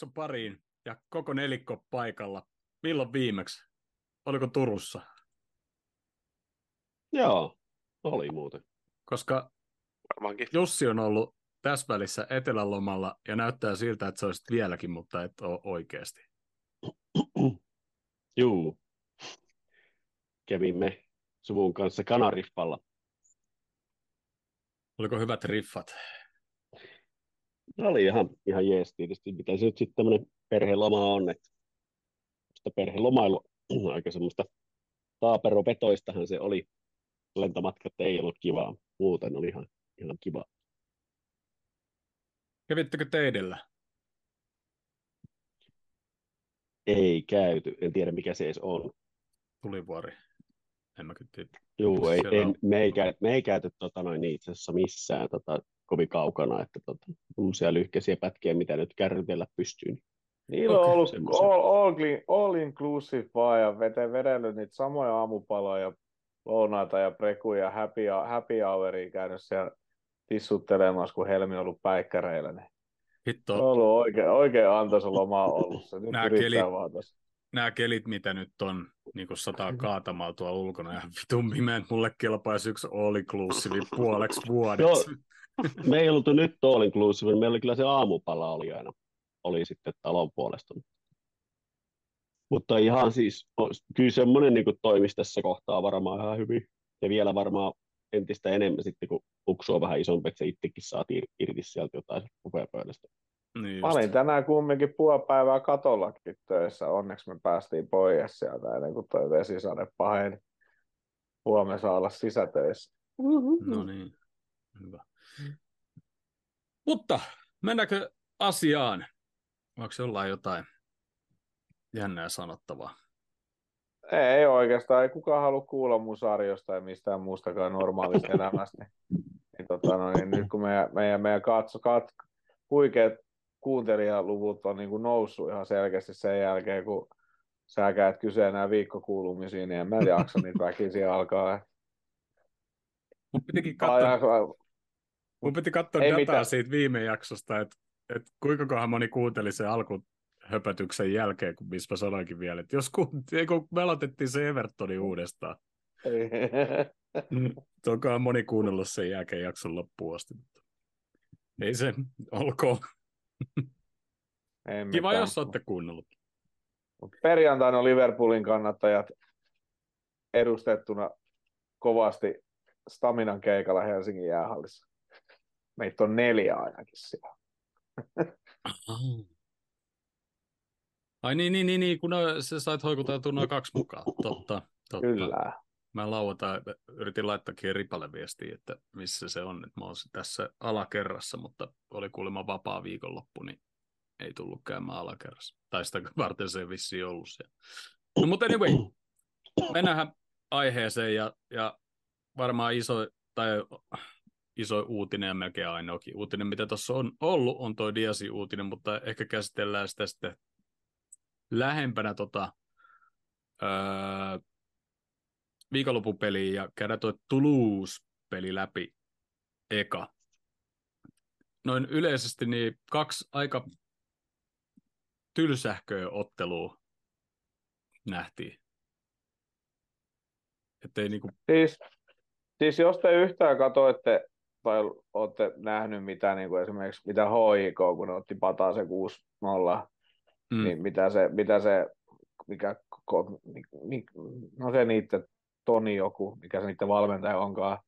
Jakson pariin ja koko nelikko paikalla. Milloin viimeksi? Oliko Turussa? Joo, oli muuten. Koska Varmaankin. Jussi on ollut tässä välissä etelälomalla ja näyttää siltä, että se olisi vieläkin, mutta et ole oikeasti. Juu. Kävimme suvun kanssa Kanariffalla. Oliko hyvät riffat? Se oli ihan, ihan jees tietysti, mitä se nyt sitten tämmöinen perheloma on, että sitä perhelomailu aika semmoista taaperopetoistahan se oli. Lentomatkat ei ollut kivaa, muuten oli ihan, ihan kiva. Kävittekö teidellä? Ei käyty, en tiedä mikä se edes on. Tulivuori. En mä kyllä tiedä. Juu, ei, on- me, ei me ei käyty tota, noin, itse asiassa missään tota, kovin kaukana, että tota, lyhkäisiä pätkiä, mitä nyt kärrytellä pystyy. Niin Niillä on ollut all, all, all inclusive vaan ja vete, vedellyt niitä samoja aamupaloja ja lounaita ja prekuja, happy, happy houria käynyt siellä tissuttelemassa, kun Helmi on ollut päikkäreillä. Niin Hitto, on ollut oikein, oikein antoisa loma ollut se. Nyt yrittää kelit- vaan tässä. nämä kelit, mitä nyt on, niin kuin sataa kaatamaan tuolla ulkona, ja vitun pimeät mulle kelpaisi yksi all inclusive puoleksi vuodeksi. Me ei oltu nyt all inclusive, meillä oli kyllä se aamupala oli aina, oli sitten talon puolesta. Mutta ihan siis, o- kyllä semmoinen niin toimisi tässä kohtaa varmaan ihan hyvin. Ja vielä varmaan entistä enemmän sitten, kun uksu on vähän isompi, että se itsekin saa ir- irti sieltä jotain puheenpöydästä. Niin Mä olin tänään kumminkin puoli päivää katollakin töissä. Onneksi me päästiin pois sieltä ennen kuin toi vesisade paheni. Huomenna saa olla sisätöissä. No niin, hyvä. Mutta mennäänkö asiaan? Onko jollain jotain jännää sanottavaa? Ei oikeastaan, ei kukaan halua kuulla mun sarjosta ja mistään muustakaan normaalista elämästä. Niin, tota, no, niin nyt kun meidän, meidän, meidän katso, kat, huikeat kuuntelijaluvut on niin kuin noussut ihan selkeästi sen jälkeen, kun sä käyt kysyä enää viikkokuulumisiin, niin en mä jaksa niitä väkisin alkaa. Mun pitikin katsoa, mun piti katsoa Ei dataa mitään. siitä viime jaksosta, että et kuinka kohan moni kuunteli sen alkuhöpötyksen jälkeen, kun missä sanoinkin vielä, että jos kun, kun me aloitettiin se Evertonin uudestaan, onkohan moni kuunnellut sen jälkeen jakson loppuun asti. Mutta ei se, olkoon. Ei Kiva, jos olette kuunnellut. Perjantaina Liverpoolin kannattajat edustettuna kovasti Staminan keikalla Helsingin jäähallissa. Meitä on neljä ainakin siellä. Ai niin, niin, niin, niin kun sä sait hoikuteltua noin kaksi mukaan. Totta, totta. Kyllä. Mä lauantai yritin laittaakin Ripalle viestiä, että missä se on. Mä oon tässä alakerrassa, mutta oli kuulemma vapaa viikonloppu, niin ei tullut käymään alakerrassa. Tai sitä varten se ei vissiin ollut siellä. No mutta anyway, mennään aiheeseen ja, ja varmaan iso, tai iso uutinen ja melkein ainoakin uutinen, mitä tuossa on ollut, on toi Diasi-uutinen, mutta ehkä käsitellään sitä sitten lähempänä tota, öö, viikonlopupeliä ja käydään tuo Toulouse-peli läpi eka. Noin yleisesti niin kaksi aika tylsähköä ottelua nähtiin. Ettei niinku, Siis, siis jos te yhtään katoitte tai olette nähnyt mitä niin kuin esimerkiksi mitä HIK, kun ne otti pataa se 6-0, mm, niin mitä se, mitä se mikä, no se niiden Toni joku, mikä se niiden valmentaja onkaan,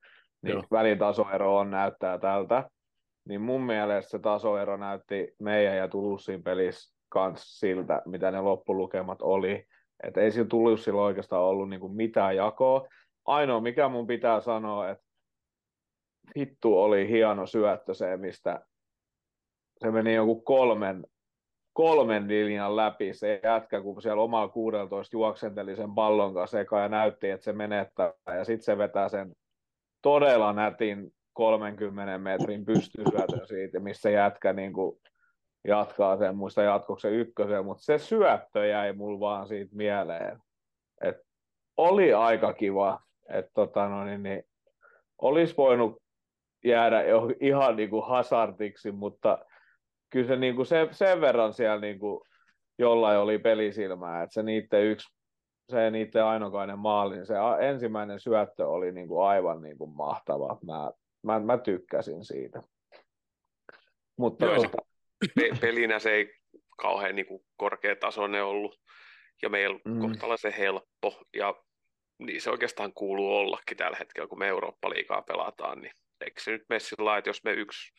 niin Joo. välitasoero on näyttää tältä. Niin mun mielestä se tasoero näytti meidän ja Tulusin pelissä kans siltä, mitä ne loppulukemat oli. Että ei sillä Tulusilla oikeastaan ollut niinku mitään jakoa. Ainoa, mikä mun pitää sanoa, että hittu oli hieno syöttö se, mistä se meni joku kolmen, kolmen linjan läpi se jätkä, kun siellä omalla 16 juoksenteli sen pallon kanssa eka ja näytti, että se menettää ja sitten se vetää sen todella nätin 30 metrin pystysyötön siitä, missä jätkä niin kuin jatkaa sen, muista jatkoksen ykkösen, mutta se syöttö jäi mulla vaan siitä mieleen. Et oli aika kiva, että tota, no, niin, niin, olisi voinut jäädä jo ihan niin kuin hasardiksi, mutta kyllä se, niin kuin se, sen verran siellä niin kuin jollain oli pelisilmää, että se niiden yksi, se niiden ainokainen maali, niin se ensimmäinen syöttö oli niin kuin aivan niin kuin mahtava. Mä, mä, mä tykkäsin siitä. Mutta Joo, tota... pe- pelinä se ei kauhean niin kuin korkeatasoinen ollut ja meillä mm. kohtalaisen helppo ja niin se oikeastaan kuuluu ollakin tällä hetkellä, kun me Eurooppa-liigaa pelataan, niin eikö se nyt mene sillä että jos me yksi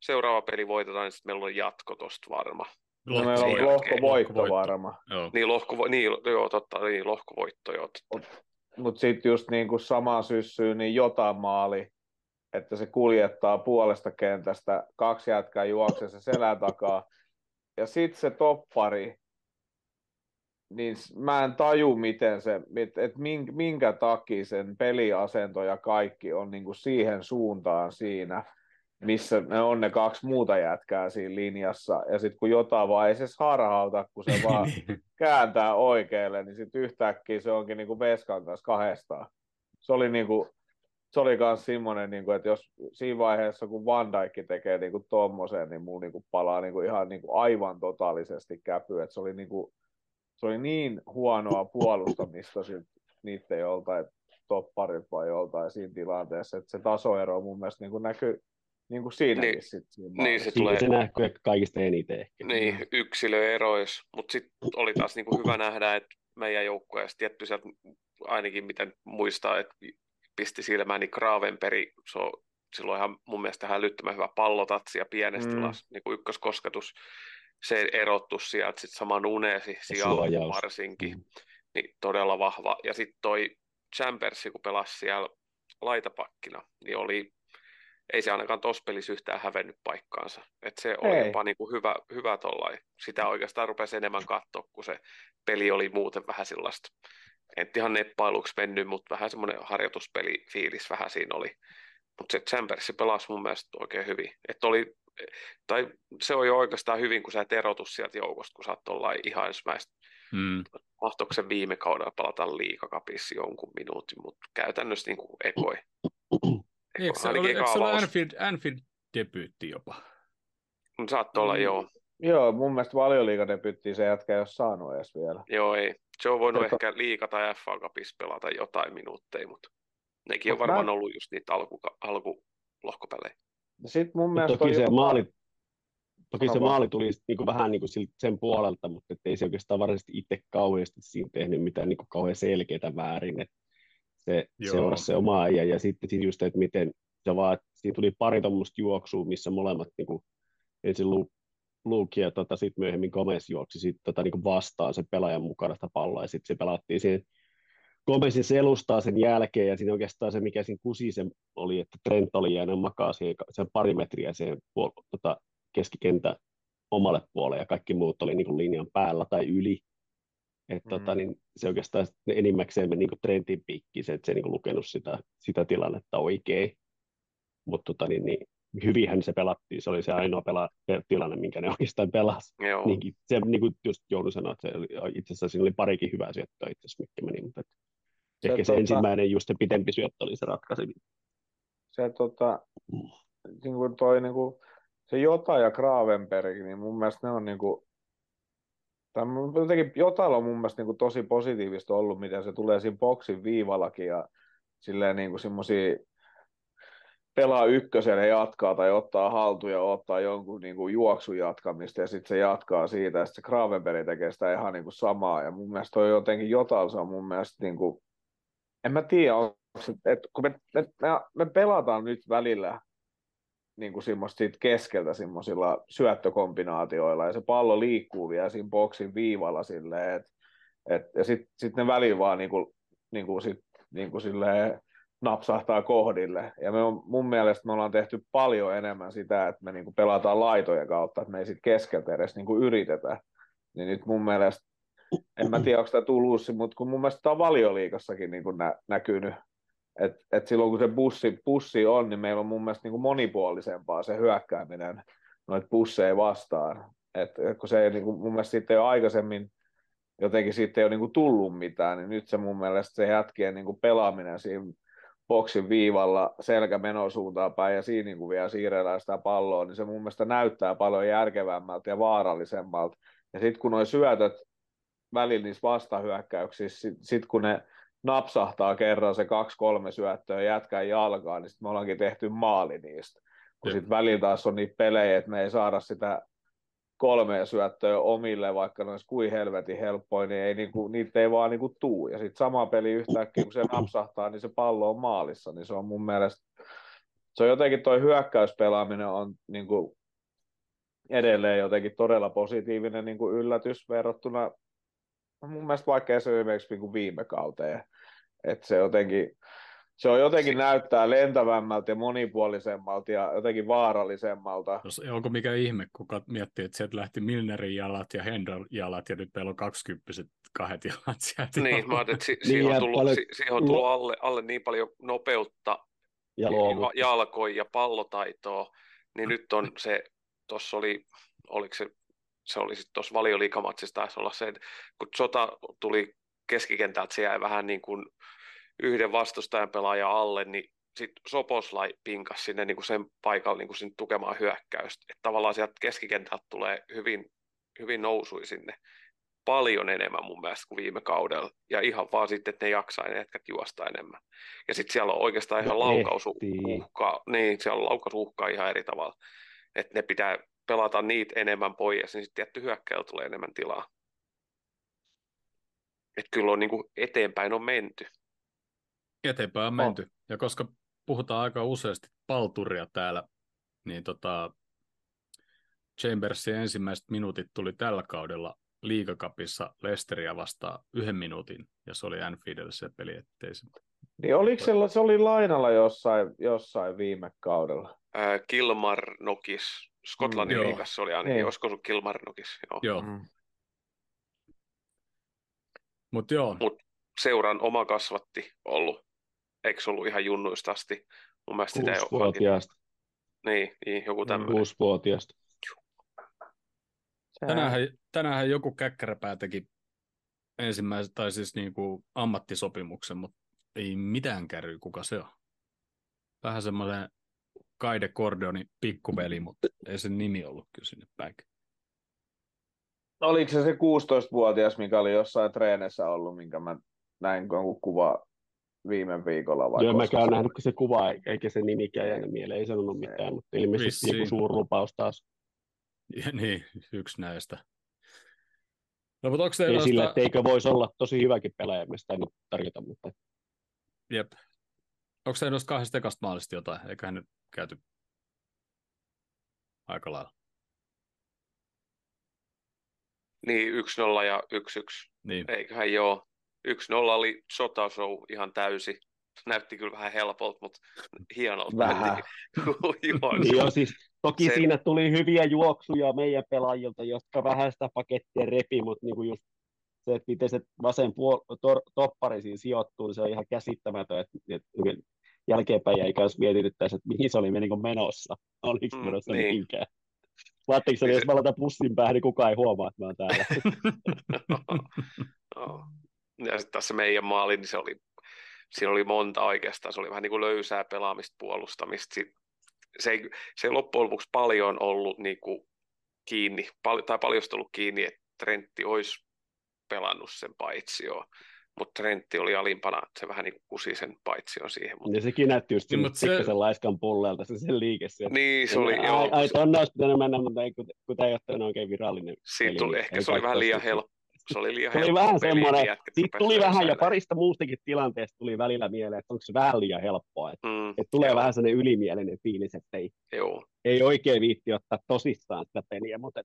seuraava peli voitetaan, niin sitten meillä on jatko tosta varma. No, meillä on lohkovoitto varma. Joo. Niin, lohko, niin, joo, totta, niin, lohkovoitto, joo. Mutta mut sitten just niin kuin samaan syssyyn, niin jotain maali, että se kuljettaa puolesta kentästä, kaksi jätkää juoksee se selän takaa, ja sitten se toppari, niin mä en taju, miten se, että minkä takia sen peliasento ja kaikki on niin kuin siihen suuntaan siinä, missä ne on ne kaksi muuta jätkää siinä linjassa, ja sitten kun jotain vaan ei se harhauta, kun se vaan kääntää oikealle, niin sitten yhtäkkiä se onkin niin kuin Veskan kanssa kahdestaan. Se oli niin kuin, se oli myös semmoinen, niin kuin, että jos siinä vaiheessa, kun Van Dijk tekee niin kuin tommosen, niin muu niin kuin palaa niin kuin ihan niin kuin aivan totaalisesti käpy. Että se, oli niin kuin, se oli niin huonoa puolustamista niiden joltain topparit vai joltain siinä tilanteessa, että se tasoero mun mielestä niin kuin näkyy niin kuin siinäkin niin, sit, siinä niin se, tulee... se näkyy kaikista eniten ehkä. Niin, yksilöerois, mutta sitten oli taas niin kuin hyvä nähdä, että meidän joukkueessa tietty sieltä ainakin miten muistaa, että pisti silmään, niin Gravenperi, se on silloin ihan mun mielestä hälyttömän hyvä pallotatsi ja pienestä mm. niin kuin ykköskosketus, se erottu sieltä sitten saman uneesi sijalla varsinkin, mm. niin todella vahva. Ja sitten toi Chambersi, kun pelasi siellä laitapakkina, niin oli, ei se ainakaan tuossa pelissä yhtään hävennyt paikkaansa. Et se oli ei. jopa niinku hyvä, hyvä tollain. Sitä oikeastaan rupesi enemmän katsoa, kun se peli oli muuten vähän sellaista et ihan neppailuksi mennyt, mutta vähän semmoinen harjoituspeli fiilis vähän siinä oli. Mutta se Chambersi pelasi mun mielestä oikein hyvin. Et oli, tai se on jo oikeastaan hyvin, kun sä et erotu sieltä joukosta, kun sä oot tuollain ihan ensimmäistä. Mm. Mahtoiko se viime kaudella pelata liikakapissa jonkun minuutin, mutta käytännössä niin kuin ekoi. Eikö se, oli, eikö se ole Anfield, Anfield debyytti jopa? Saattoi olla, mm. joo. Joo, mun mielestä valioliikadebyyttiä se jätkä ei ole saanut edes vielä. Joo, ei. Se on voinut Eto... ehkä liika tai FA Cupissa pelata jotain minuutteja, mutta nekin on varmaan mä... ollut just niitä alku, alkulohkopelejä. Sitten mun mielestä toki se jopa... maali, toki se maali tuli niin kuin vähän niin kuin sen puolelta, mutta ei se oikeastaan varsinaisesti itse kauheasti siinä tehnyt mitään niin kuin kauhean selkeitä väärin. Että se Joo. seurasi se oma ajan ja sitten just, että miten se vaan, siinä tuli pari tuommoista juoksua, missä molemmat niin kuin, ensin Luke ja tota, sitten myöhemmin Gomez juoksi sit, tota, niin vastaan sen pelaajan mukana sitä palloa, ja sitten se pelattiin siihen Gomezin selustaa sen jälkeen, ja siinä oikeastaan se, mikä siinä kusi se oli, että Trent oli jäänyt makaa siihen, sen pari metriä siihen puol- tota, keskikentä omalle puolelle, ja kaikki muut oli niin kuin linjan päällä tai yli. Et, mm. tota, niin se oikeastaan enimmäkseen meni niin Trentin piikki, se, että se ei niin lukenut sitä, sitä tilannetta oikein. Mutta tota, niin, niin, hyvinhän se pelattiin, se oli se ainoa pela, tilanne, minkä ne oikeastaan pelasi. Niinkin, se, niin kuin just Jounu sanoi, että se oli, itse asiassa siinä oli parikin hyvää syöttöä itse asiassa, mitkä meni, mutta se, ehkä se tota, ensimmäinen, just se pitempi syöttö oli se ratkaisi. Se tota, niin kuin toi, niin kuin, se Jota ja Gravenberg, niin mun mielestä ne on niin kuin, jotenkin Jotalla on mun mielestä niin kuin tosi positiivista ollut, miten se tulee siinä boksin viivallakin ja silleen niin kuin semmoisia pelaa ykkösen ja jatkaa tai ottaa haltuun ja ottaa jonkun niin kuin juoksun jatkamista ja sitten se jatkaa siitä ja sitten se Gravenberg tekee sitä ihan niin kuin samaa ja mun mielestä toi jotenkin jotain se on mun mielestä niin kuin, en mä tiedä, että kun me, me, me, pelataan nyt välillä niin kuin siitä keskeltä semmoisilla syöttökombinaatioilla ja se pallo liikkuu vielä siinä boksin viivalla silleen, että et, ja sitten sit ne välillä vaan niin kuin, niin kuin sit, niin kuin napsahtaa kohdille. Ja me on, mun mielestä me ollaan tehty paljon enemmän sitä, että me niinku pelataan laitojen kautta, että me ei sitten keskeltä edes niinku yritetä. Niin nyt mun mielestä, en mä tiedä onko tämä Toulouse, mutta kun mun mielestä tämä on valioliikassakin niinku nä, näkynyt, että et silloin kun se bussi, bussi on, niin meillä on mun mielestä niinku monipuolisempaa se hyökkääminen noita busseja vastaan. Et, et kun se ei, niinku, mun mielestä sitten jo aikaisemmin jotenkin siitä ei ole niinku tullut mitään, niin nyt se mun mielestä se jätkien niinku pelaaminen siinä boksin viivalla selkä menosuuntaan päin ja siinä niin kuin vielä siirrellään sitä palloa, niin se mun mielestä näyttää paljon järkevämmältä ja vaarallisemmalta. Ja sitten kun nuo syötöt välillä niissä vastahyökkäyksissä, sitten sit kun ne napsahtaa kerran se kaksi-kolme syöttöä jätkän jalkaan, niin sitten me ollaankin tehty maali niistä. Kun sitten välillä taas on niitä pelejä, että me ei saada sitä kolme syöttöä omille, vaikka ne olisi kuin helvetin helppoja, niin ei, niinku, niitä ei vaan niinku tuu. Ja sitten sama peli yhtäkkiä, kun se napsahtaa, niin se pallo on maalissa, niin se on mun mielestä, se on jotenkin toi hyökkäyspelaaminen on niinku edelleen jotenkin todella positiivinen niinku yllätys verrattuna mun mielestä vaikka se esimerkiksi niinku viime kauteen. Että se jotenkin, se on jotenkin si- näyttää lentävämmältä ja monipuolisemmalta ja jotenkin vaarallisemmalta. Jos, onko mikä ihme, kuka miettii, että sieltä lähti Milnerin jalat ja Hendel jalat ja nyt meillä on kaksikymppiset kahdet jalat sieltä. Niin, mä ajattelin, että si- niin, siihen, on tullut, paljon... si- siihen on tullut alle, alle niin paljon nopeutta ja jalkoja ja pallotaitoa, niin nyt on se, tuossa oli, oliko se, se oli sitten tuossa valioliikamatsissa taisi olla se, että kun Sota tuli keskikentältä, se jäi vähän niin kuin yhden vastustajan pelaajan alle, niin sitten Soposlai pinkas sinne niin kuin sen paikalle niin kuin sinne tukemaan hyökkäystä. Että tavallaan sieltä keskikentältä tulee hyvin, hyvin nousui sinne paljon enemmän mun mielestä kuin viime kaudella. Ja ihan vaan sitten, että ne jaksaa ne jätkät juosta enemmän. Ja sitten siellä on oikeastaan ihan laukausuhkaa. Niin, siellä on laukausuhkaa ihan eri tavalla. Että ne pitää pelata niitä enemmän pois, niin sitten tietty hyökkäyllä tulee enemmän tilaa. Että kyllä on niin kuin eteenpäin on menty. Eteenpäin on menty. Oh. Ja koska puhutaan aika useasti palturia täällä, niin tota, Chambersin ensimmäiset minuutit tuli tällä kaudella liigakapissa Lesteria vastaan yhden minuutin, ja se oli Anfieldillä se peli, ettei se... Niin oliko se, se oli lainalla jossain, jossain viime kaudella? Äh, Kilmar Nokis, Skotlannin mm, liigassa oli ainakin, niin. olisiko ollut Kilmar Nokis? Joo. joo. Mm. Mut joo. Mut seuran oma kasvatti ollut eikö ollut ihan junnuista asti? Mun mielestä sitä ei ole Niin, niin, joku mm, tämmöinen. Kuusivuotiaasta. Tänäänhän, tänäänhän joku käkkäräpää teki ensimmäisen, tai siis niin kuin ammattisopimuksen, mutta ei mitään käry, kuka se on. Vähän semmoinen Kaide Kordoni pikkuveli, mutta ei sen nimi ollut kyllä sinne päin. Oliko se se 16-vuotias, mikä oli jossain treenissä ollut, minkä mä näin kun kuva viime viikolla. Vai Joo, mä käyn nähnyt se kuva, eikä se nimikään jäänyt mieleen, ei sanonut mitään, mutta ilmeisesti Vissiin. joku suurlupaus taas. Ja, niin, yksi näistä. No, mutta onko ei noista... sillä, että eikö voisi olla tosi hyväkin pelaaja, mistä ei nyt tarkoita, mutta... Jep. Onko se noista kahdesta ekasta maalista jotain? Eiköhän nyt käyty aika lailla. Niin, 1-0 ja 1-1. Niin. Eiköhän joo. 1-0 oli sotashow ihan täysi. Näytti kyllä vähän helpolta, mutta hienolta. Vähän. niin jo, siis, toki se... siinä tuli hyviä juoksuja meidän pelaajilta, jotka vähän sitä pakettia repi, mutta niin kuin just se, että miten se vasen puol- tor- toppari siinä sijoittuu, niin se on ihan käsittämätön, että, että jälkeenpäin jäi myös mietityttäisiin, että mihin se oli niin menossa, oliko mm, menossa niin. mihinkään. Niin, jos mä laitan pussin päähän, niin kukaan ei huomaa, että mä oon täällä. no. Ja sitten tässä meidän maali, niin se oli, siinä oli monta oikeastaan, se oli vähän niin kuin löysää pelaamista, puolustamista. Se ei, se ei loppujen lopuksi paljon ollut niin kuin kiinni, pal- tai paljon ollut kiinni, että Trentti olisi pelannut sen paitsioon mutta Trentti oli alimpana, se vähän niin kuin kusi sen paitsion siihen. Mutta... Ja sekin näytti just niin, se... sen laiskan pullelta se sen liike siellä. Niin, se oli, ai, joo. Ai, tonne olisi pitänyt mennä, mutta ei, kun, tämä ei ole oikein virallinen. Siitä tuli, ehkä se oli vähän liian helppo se oli liian se oli vähän semmoinen, siitä tuli vähän ja parista muustakin tilanteesta tuli välillä mieleen, että onko se vähän liian helppoa, että, mm, että tulee joo. vähän sellainen ylimielinen fiilis, että ei, joo. ei oikein viitti ottaa tosissaan sitä peliä, mutta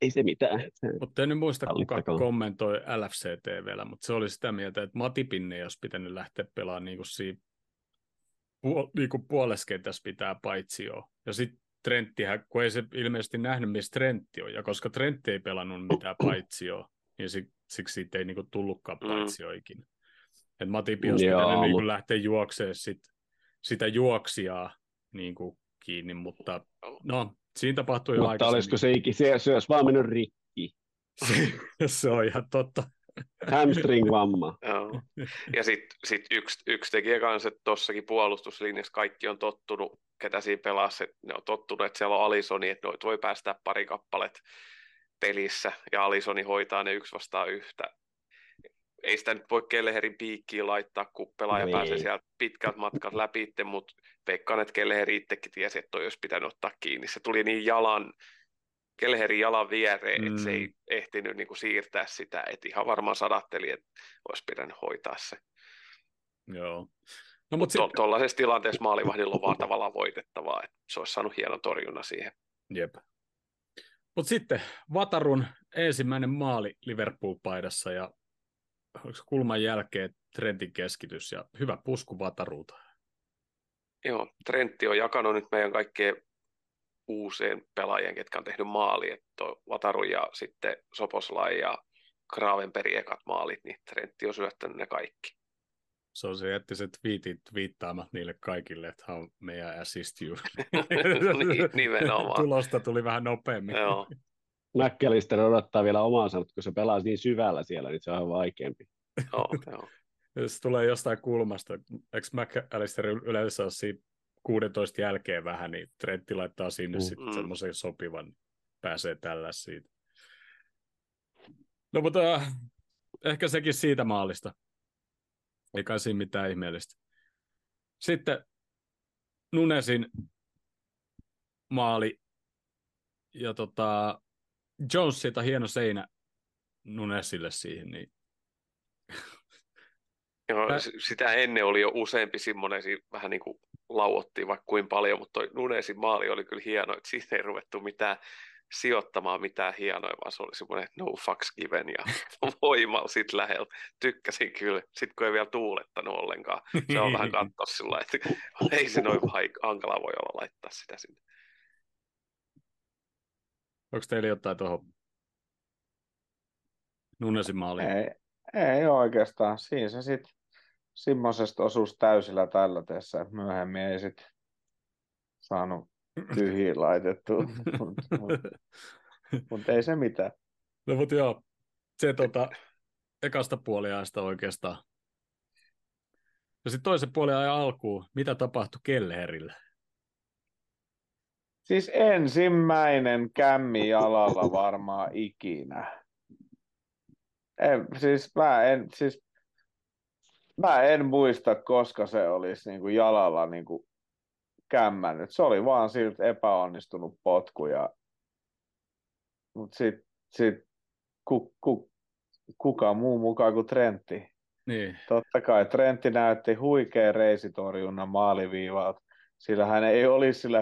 ei se mitään. Mutta en nyt muista, kuka kommentoi LFCT vielä, mutta se oli sitä mieltä, että Matipin ei olisi pitänyt lähteä pelaamaan niin kuin siinä puol- niin kuin puoleskentässä pitää paitsi jo. Ja sitten Trenttihän, kun ei se ilmeisesti nähnyt, missä Trentti on, ja koska Trentti ei pelannut mitään paitsi jo, niin siksi siitä ei niinku tullutkaan paitsi mm. ikinä. Et Matipi olisi pitänyt niinku lähteä juoksemaan sit, sitä juoksijaa niinku kiinni, mutta no, siinä tapahtui jo Mutta olisiko se, se, se olisi vaan mennyt rikki? se, se on ihan totta. Hamstring-vamma. Joo. Ja sitten sit yksi, yksi tekijä kanssa, että tuossakin puolustuslinjassa kaikki on tottunut, ketä siinä pelasi, että ne on tottunut, että siellä on Alisoni, että noit voi päästää pari kappalet pelissä, ja Alisoni hoitaa ne yksi vastaan yhtä. Ei sitä nyt voi Kelleherin piikkiin laittaa, kun pelaaja Niin. pääsee sieltä pitkät matkat läpi, mutta veikkaan, että Kelleheri itsekin tiesi, että toi olisi pitänyt ottaa kiinni. Se tuli niin jalan, Kelleherin jalan viereen, mm. että se Mm. ei ehtinyt niin kuin siirtää sitä, että ihan varmaan sadatteli, että olisi pitänyt hoitaa se. Joo. No, mutta To- Tuollaisessa tilanteessa maalivahdilla on vaan tavallaan voitettavaa, että se olisi saanut hienon torjunnan siihen. jep. Mut sitten Vatarun ensimmäinen maali Liverpool-paidassa ja oliko kulman jälkeen Trentin keskitys ja hyvä pusku Vatarulta. Joo, Trentti on jakanut nyt meidän kaikkien uusien pelaajien, ketkä on tehnyt maali, että on Vataru ja sitten Soposlai ja Gravenberg ekat maalit, niin Trentti on syöttänyt ne kaikki. Se on se, että se twiitit viittaamat niille kaikille, että how may I assist you. Niin, nimenomaan. Tulosta tuli vähän nopeammin. Joo, McAllister odottaa vielä omaansa, mutta kun se pelaa niin syvällä siellä, niin se on vaikeampi. joo, joo. Se tulee jostain kulmasta. Eikö McAllister yleensä ole siinä 16 jälkeen vähän, niin Trentti laittaa sinne Mm. sitten Mm. semmoisen sopivan, niin pääsee tällä siitä. No mutta äh, ehkä sekin siitä maalista. Ei kai siinä mitään ihmeellistä. Sitten Nunesin maali ja tota, Jonesilta hieno seinä Nunesille siihen, niin Joo, Ä- s- sitä ennen oli jo useampi semmoinen, vähän niin kuin lauottiin vaikka kuin paljon, mutta toi Nunesin maali oli kyllä hieno, että siitä ei ruvettu mitään sijoittamaan mitään hienoja, vaan se oli semmoinen no fucks given ja voimalla sit lähellä. Tykkäsin kyllä, sit kun ei vielä tuulettanut ollenkaan. Se on vähän katsoa sillä että ei se noin hankala voi olla laittaa sitä sinne. Onko teillä jotain tuohon Nunesin maaliin? Ei, ei oikeastaan. Siinä se sitten semmoisesta osuus täysillä tällä tässä, että myöhemmin ei sitten saanut tyhjiin laitettua, mutta mut, mut ei se mitään. No mutta joo, se tota, ekasta puoliajasta oikeastaan. Ja sitten toisen puoliajan alkuun, mitä tapahtui Kelleherille? Siis ensimmäinen kämmi jalalla varmaan ikinä. En, siis mä en, siis mä en muista, koska se olisi niinku jalalla niinku kämmännyt. Se oli vaan siltä epäonnistunut potku. Ja... Mutta sitten sit, ku, ku, kuka muu mukaan kuin Trentti. Niin, Totta kai Trentti näytti huikean reisitorjunnan maaliviivalta, sillä hän ei olisi sillä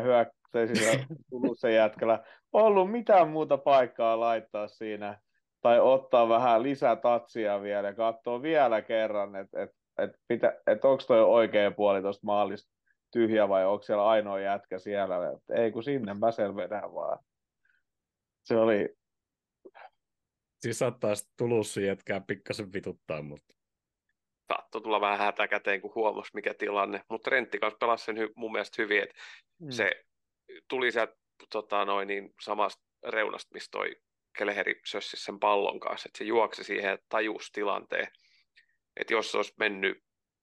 hyökkäisellä Tulussa jätkällä ollut mitään muuta paikkaa laittaa siinä tai ottaa vähän lisää tatsia vielä ja katsoa vielä kerran, että et, et, et, et onko toi oikea puoli tuosta maalista tyhjä vai onko siellä ainoa jätkä siellä. Et ei kun sinne mä vedän vaan. Se oli, siis saattaa sitten Tulussi jätkää pikkasen vituttaa, mutta Saattoi tulla vähän hätäkäteen, kun huomasi mikä tilanne, mutta Rentti kanssa pelasi sen hy- mun mielestä hyvin, että Mm. se tuli sieltä tota, noin, niin samasta reunasta, mistä toi Keleheri sössi sen pallon kanssa, että se juoksi siihen ja tajusi tilanteen, että jos se olisi mennyt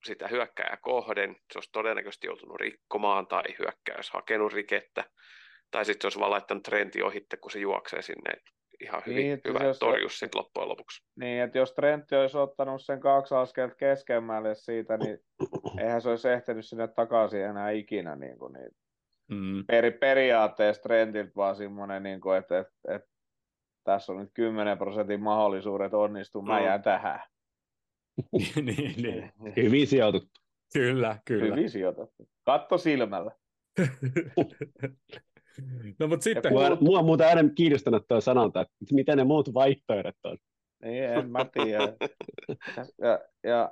sitä hyökkääjää kohden, se olisi todennäköisesti joutunut rikkomaan tai hyökkääjä olisi hakenut rikettä, tai sitten se olisi vaan laittanut trendi ohitte, kun se juoksee sinne, ihan hyvin Niin, hyvä jos- torjus sitten loppujen lopuksi. Niin, että jos Trentti olisi ottanut sen kaksi askelta keskemmälle siitä, niin eihän se olisi ehtinyt sinne takaisin enää ikinä. Niin kuin, niin mm, peri, periaatteessa Trentiltä vaan semmoinen, niin kuin, että, että, että tässä on nyt 10 prosentin mahdollisuudet onnistua, mä jään tähän. niin, niin, niin. Hyvin sijoitettu. Kyllä, kyllä. Hyvin sijoitettu. Katto silmällä. no mutta sitten, Mua, mua on muuten aina kiinnostanut tuo sanonta, että mitä ne muut vaihtoehdot on. Niin, en mä tiedä. Ja, ja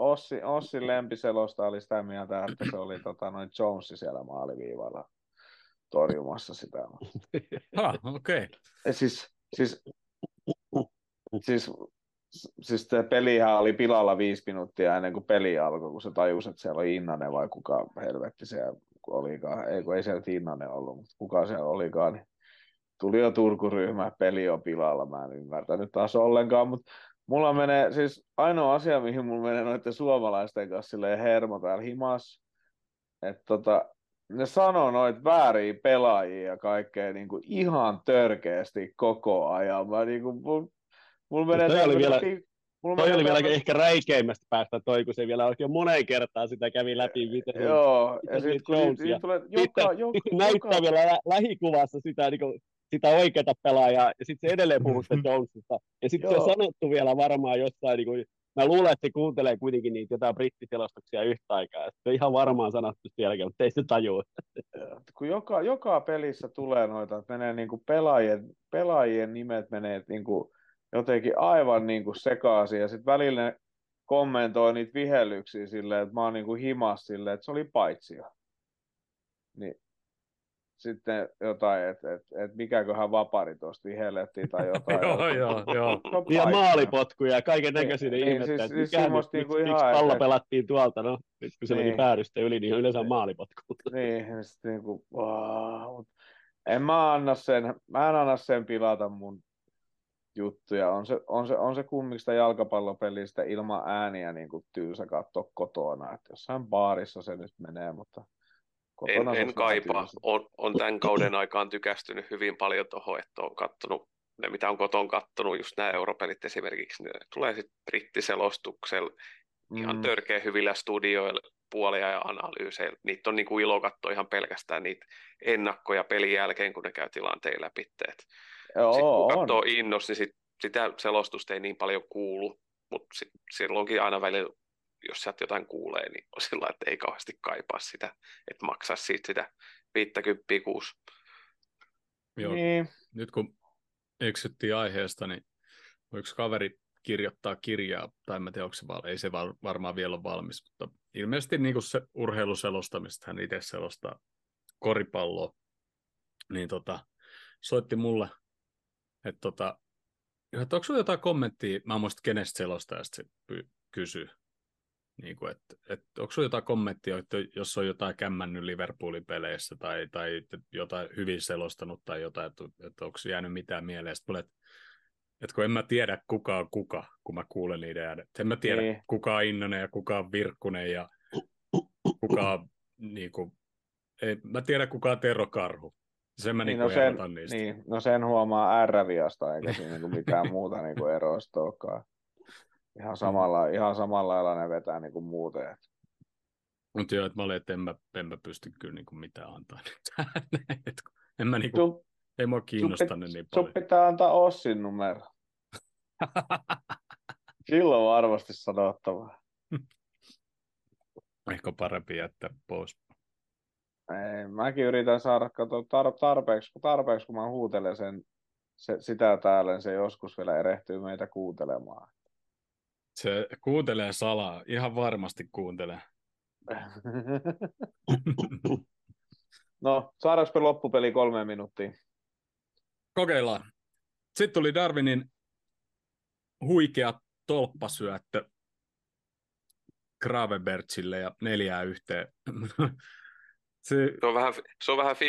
Ossi, Ossin lempiselosta oli sitä mieltä, että se oli tota, noin Jonesi siellä maaliviivalla torjumassa sitä. ha, okei. Okay. Siis, siis, siis, siis tämä pelihän oli pilalla viisi minuuttia ennen kuin peli alkoi, kun se tajusi, että siellä oli Innanen vai kuka helvetti siellä olikaan. Ei, kun ei siellä Innanen ollut, mutta kuka siellä olikaan. Niin tuli jo Turku-ryhmä, peli on pilalla. Mä en ymmärtänyt taas ollenkaan, mutta mulla menee, siis ainoa asia, mihin mulla menee noiden suomalaisten kanssa silleen hermo täällä himas, että tota, ne sanoo noit vääriä pelaajia ja kaikkea niin kuin ihan törkeästi koko ajan. Mä niin kuin, mulla, mulla menee toi oli vielä, mulla toi oli vielä ehkä räikeimmästä päästä toi, kun se vielä oikein moneen kertaan sitä kävi läpi, miten se Joo, miten ja se sitten kun Jonesia. niitä tulee joka, joka, näyttää joka, vielä lä- lähikuvassa sitä, niin kuin, sitä oikeata pelaajaa, ja sitten se edelleen puhuu sitä Jonesista. Ja sitten se on sanottu vielä varmaan jossain, niin kuin, mä luulen, että se kuuntelee kuitenkin niitä jotain brittiselostuksia yhtä aikaa. Se on ihan varmaan sanottu sielläkin, mutta ei se tajua. kun joka, joka pelissä tulee noita, että menee niin kuin pelaajien, pelaajien nimet menee niin kuin jotenkin aivan niin kuin sekaisin, ja sitten välillä ne kommentoi niitä vihellyksiä silleen, että mä oon niin kuin himas silleen, että se oli paitsio. Niin sitten jotain, että et, et mikäköhän vapari tuosta vihellettiin tai jotain. Joo, joo, joo. On Ja maalipotkuja ja kaiken näköisiä Niin, niin, niin, ihmettä, siis- että siis mikä nyt, niinku miksi, ihan, miksi pallo että- pelattiin tuolta, no nyt kun se meni Niin. päädystä yli, niin yleensä maalipotku. Niin, ja sit niinku, En mä anna sen, mä en anna sen pilata mun juttuja. On se, on se, on se kumminkin sitä jalkapallopelistä ilman ääniä niin kuin tylsä katsoa kotona. Että jossain baarissa se nyt menee, mutta kotona en vähän kaipaa. On, on tämän kauden aikaan tykästynyt hyvin paljon tuohon, että on kattonut ne, mitä on koton kattonut, just nämä europelit esimerkiksi, ne tulee sitten brittiselostuksella ihan Mm. törkeä hyvillä studioilla puolia ja analyyseillä. Niitä on niinku ilo katsoa ihan pelkästään niitä ennakkoja pelin jälkeen, kun ne käy tilanteen läpi. Sitten kun katsoo innos, niin sit, sitä selostusta ei niin paljon kuulu, mutta sit, silloinkin aina välillä, jos sieltä jotain kuulee, niin on sillä että ei kauheasti kaipaa sitä, että maksaa siitä sitä 50 kuusi. Joo, Niin. nyt kun eksyttiin aiheesta, niin yksi kaveri kirjoittaa kirjaa, tai en mä tiedä, onko se val- ei se var- varmaan vielä ole valmis, mutta ilmeisesti niin kuin se urheiluselostamista hän itse selostaa koripalloa, niin tota, soitti mulle, että tota, että onko sinulla jotain kommenttia, mä en muista kenestä selostajasta se py- kysyy, niin kuin, että, että onko sinulla jotain kommenttia, että jos on jotain kämmännyt Liverpoolin peleissä tai, tai jotain hyvin selostanut tai jotain, että, että onko jäänyt mitään mieleen. Sitten mulle, että, kun en mä tiedä kuka on kuka, kun mä kuulen niiden äänet. En mä tiedä Niin. kuka on Innonen ja kuka on Virkkunen ja kuka on niin kuin, ei, mä tiedä kuka on Tero Karhu. Sen mä niin, Niin, niin no, sen, niistä. niin, no sen huomaa R-viasta, eikä siinä niinku mitään muuta niinku eroista olekaan. Ihan samalla, ihan samalla lailla ne vetää niinku muuten. et. Mutta joo, että mä olin, että en mä, en mä pysty kyllä niin kuin mitään antaa nyt. En mä niin kuin, Sun, ei mua sun, kiinnosta ne niin sun paljon. pitää antaa Ossin numero. Silloin on varmasti sanottavaa. Ehkä parempi jättää pois. Ei, mäkin yritän saada kato, tar, tarpeeksi, tarpeeksi, kun mä huutelen sen, se, sitä täällä, niin se joskus vielä erehtyy meitä kuuntelemaan. Se kuuntelee salaa, ihan varmasti kuuntelee. no, saadaanko loppupeli kolme minuuttia? Kokeillaan. Sitten tuli Darwinin huikea tolppasyöttö Gravenbertsille ja neljää yhteen. Se, Se on vähän, se on vähän 50-50.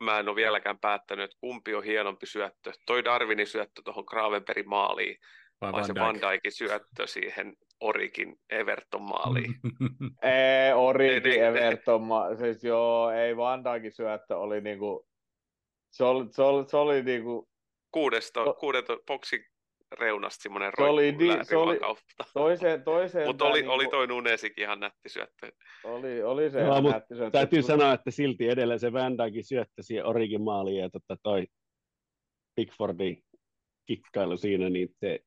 Mä en ole vieläkään päättänyt, että kumpi on hienompi syöttö. Toi Darwinin syöttö tuohon Gravenbergin maaliin, vai vai se Van Van Dijk. Dijkin syöttö siihen Orikin Everton maaliin. Ei, Origi, Ne- ne- Everton, ma- siis joo, ei Van Dijkin syöttö oli niinku, se oli, se oli, se oli niinku, Kuudesto, No. kuudesto boksin reunasta semmoinen Se oli di- se oli- kautta. toiseen, toiseen Mutta oli, niinku, oli toi Nunesikin ihan nätti syöttö. oli, oli se mut nätti syöttö. Täytyy sanoa, että silti edelleen se Van Dijkin syöttö siihen Origin maaliin ja tota toi Pickfordin kikkailu siinä, niin se,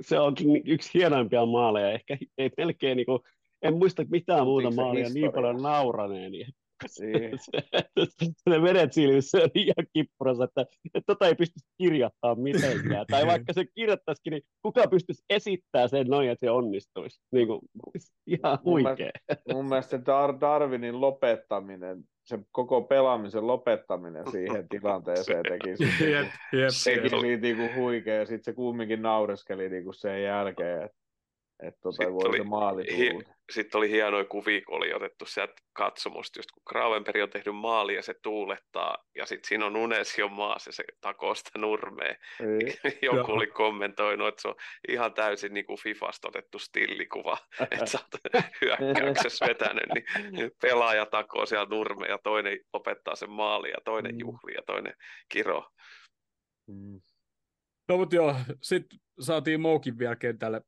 se onkin yksi hienoimpia maaleja. Ehkä ei melkein niin kuin, en muista mitään muuta se maalia niin paljon nauraneeni. Niin. Se, ne vedet silmissä on ihan kippurassa, että, että tota ei pysty kirjoittamaan mitenkään. tai vaikka se kirjoittaisikin, niin kuka pystyisi esittämään sen noin, että se onnistuisi. Niin kuin, ihan Mun huikea. mun mielestä se Dar- Darwinin lopettaminen, se koko pelaamisen lopettaminen siihen tilanteeseen teki siitä, Jep, jep, teki jep. siitä niinku huikea, ja sitten se kumminkin naureskeli niinku sen jälkeen, että et tota, Sitten voi oli se maali hi- tulla. Sitten oli hienoja kuvia, kun oli otettu sieltä katsomusta, just kun Gravenberg on tehnyt maali ja se tuulettaa, ja sitten siinä on Unesio maassa ja se takoo sitä nurmea. Joku oli kommentoinut, että se on ihan täysin niin kuin Fifasta otettu stillikuva, että sä oot hyökkäyksessä vetänyt, niin pelaaja takoo siellä nurmea ja toinen opettaa sen maali ja toinen mm. juhli ja toinen kiro. Mm. No mutta joo, sitten saatiin Moukin vielä kentälle.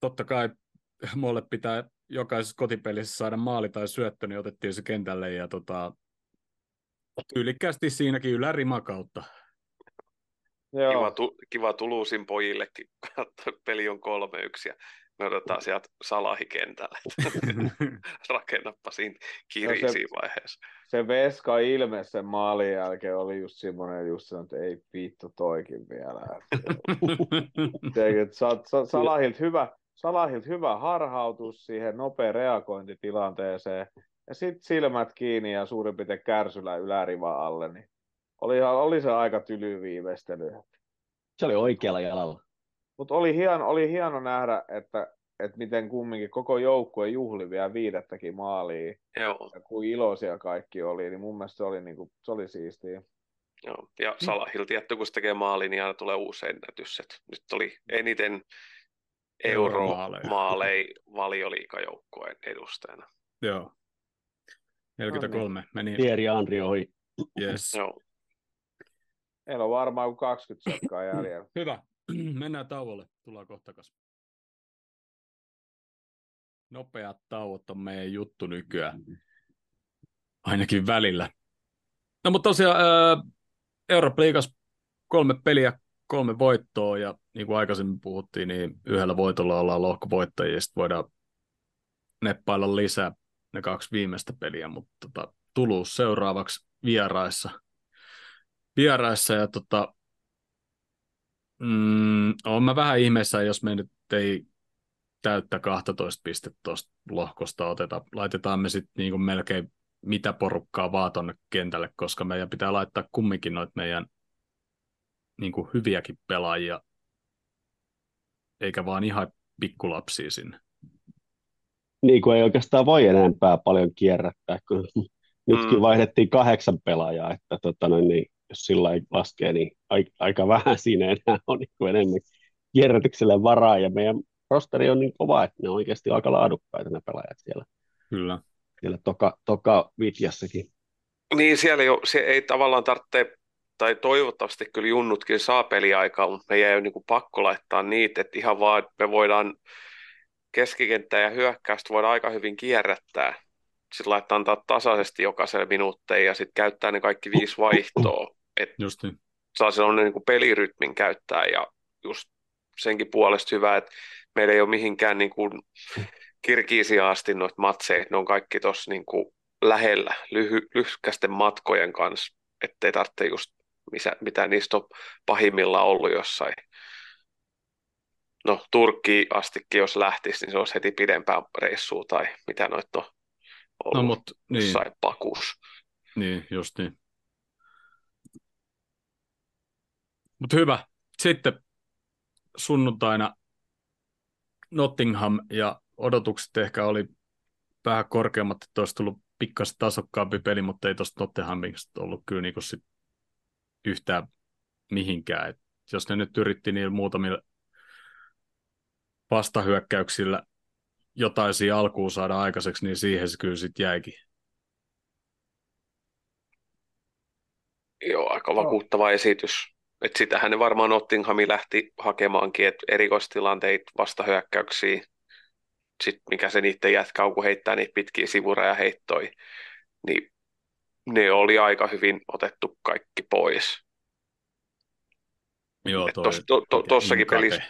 Totta kai mulle pitää jokaisessa kotipelissä saada maali tai syöttö, niin otettiin se kentälle ja tota, tyylikkäästi siinäkin ylärima kautta. Joo. Kiva, tu, kiva Tuluusin pojillekin, peli on kolme yksi ja me odotetaan sieltä salahikentälle. Rakennappa siinä kiri no se, vaiheessa. Se Veska ilme sen maalin jälkeen oli just semmoinen, just se, että ei vittu toikin vielä. Salahilta hyvä, Salahilta hyvä harhautus siihen nopea reagointi tilanteeseen ja sitten silmät kiinni ja suurin piirtein kärsyllä yläriva alle, niin oli, oli se aika tyly viimeistely. Se oli oikealla jalalla. Mutta oli hieno, oli hieno nähdä, että, että miten kumminkin koko joukkue juhli vielä viidettäkin maalia. Joo. Ja kuin iloisia kaikki oli, niin mun mielestä se oli, niin kuin, se oli siistiä. Joo. Ja Salahil tietty, kun se tekee maali, niin aina tulee uusi ennätys. Et nyt oli eniten euromaaleja valioliikajoukkueen edustajana. Joo. 43 no niin. meni. Thierry Andri ohi. Yes. Joo. Meillä on varmaan 20 sekkaa jäljellä. Hyvä. Mennään tauolle. Tullaan kohta kas. Nopeat tauot on meidän juttu nykyään. Ainakin välillä. No mutta tosiaan äh, Eurooppa kolme peliä, kolme voittoa ja niin kuin aikaisemmin puhuttiin, niin yhdellä voitolla ollaan lohkovoittajia ja sitten voidaan neppailla lisää ne kaksi viimeistä peliä, mutta tota, Tulus seuraavaksi vieraissa. Vieraissa ja tota, mm, on mä vähän ihmeessä, jos me nyt ei täyttä 12 pistettä tuosta lohkosta oteta. Laitetaan me sitten niin melkein mitä porukkaa vaan tonne kentälle, koska meidän pitää laittaa kumminkin noita meidän niin kuin hyviäkin pelaajia, eikä vaan ihan pikkulapsia sinne. Niin kuin ei oikeastaan voi enempää paljon kierrättää, kun nytkin mm. vaihdettiin kahdeksan pelaajaa, että tota noin, niin, jos sillä ei laskee, niin aika vähän siinä enää on niin kuin enemmän kierrätykselle varaa, ja meidän rosteri on niin kova, että ne on oikeasti aika laadukkaita ne pelaajat siellä. Kyllä. Siellä toka, toka Vitjassakin. Niin, siellä jo, se ei tavallaan tarvitse tai toivottavasti kyllä junnutkin saa peliaikaa, mutta meidän ei ole niin kuin pakko laittaa niitä, että ihan vaan me voidaan keskikenttää ja hyökkäystä voidaan aika hyvin kierrättää. Sitten laittaa antaa tasaisesti jokaiselle minuutteja ja sitten käyttää ne kaikki viisi vaihtoa. Että just niin. saa sellainen niin kuin pelirytmin käyttää ja just senkin puolesta hyvä, että meillä ei ole mihinkään niin kuin kirkiisiä asti noita matseja, ne on kaikki tuossa niin kuin lähellä, lyhy, lyhkäisten matkojen kanssa, ettei tarvitse just missä, mitä niistä on pahimmillaan ollut jossain. No Turkki astikin, jos lähtisi, niin se olisi heti pidempää reissua tai mitä noita on ollut no, mut, niin. jossain pakuus. Niin, just niin. Mutta hyvä. Sitten sunnuntaina Nottingham ja odotukset ehkä oli vähän korkeammat, että olisi tullut pikkasen tasokkaampi peli, mutta ei tuosta Nottinghamista ollut kyllä niin sit yhtään mihinkään. Et jos ne nyt yritti niin muutamilla vastahyökkäyksillä jotain siinä alkuun saada aikaiseksi, niin siihen se kyllä sitten jäikin. Joo, aika vakuuttava no. esitys. Et sitähän ne varmaan Nottinghami lähti hakemaankin, että erikoistilanteita vastahyökkäyksiä, sitten mikä se niiden jätkä kun heittää niitä pitkiä sivurajaheittoja, niin ne oli aika hyvin otettu kaikki pois. Joo, toi, tos, to, to, tossakin pelissä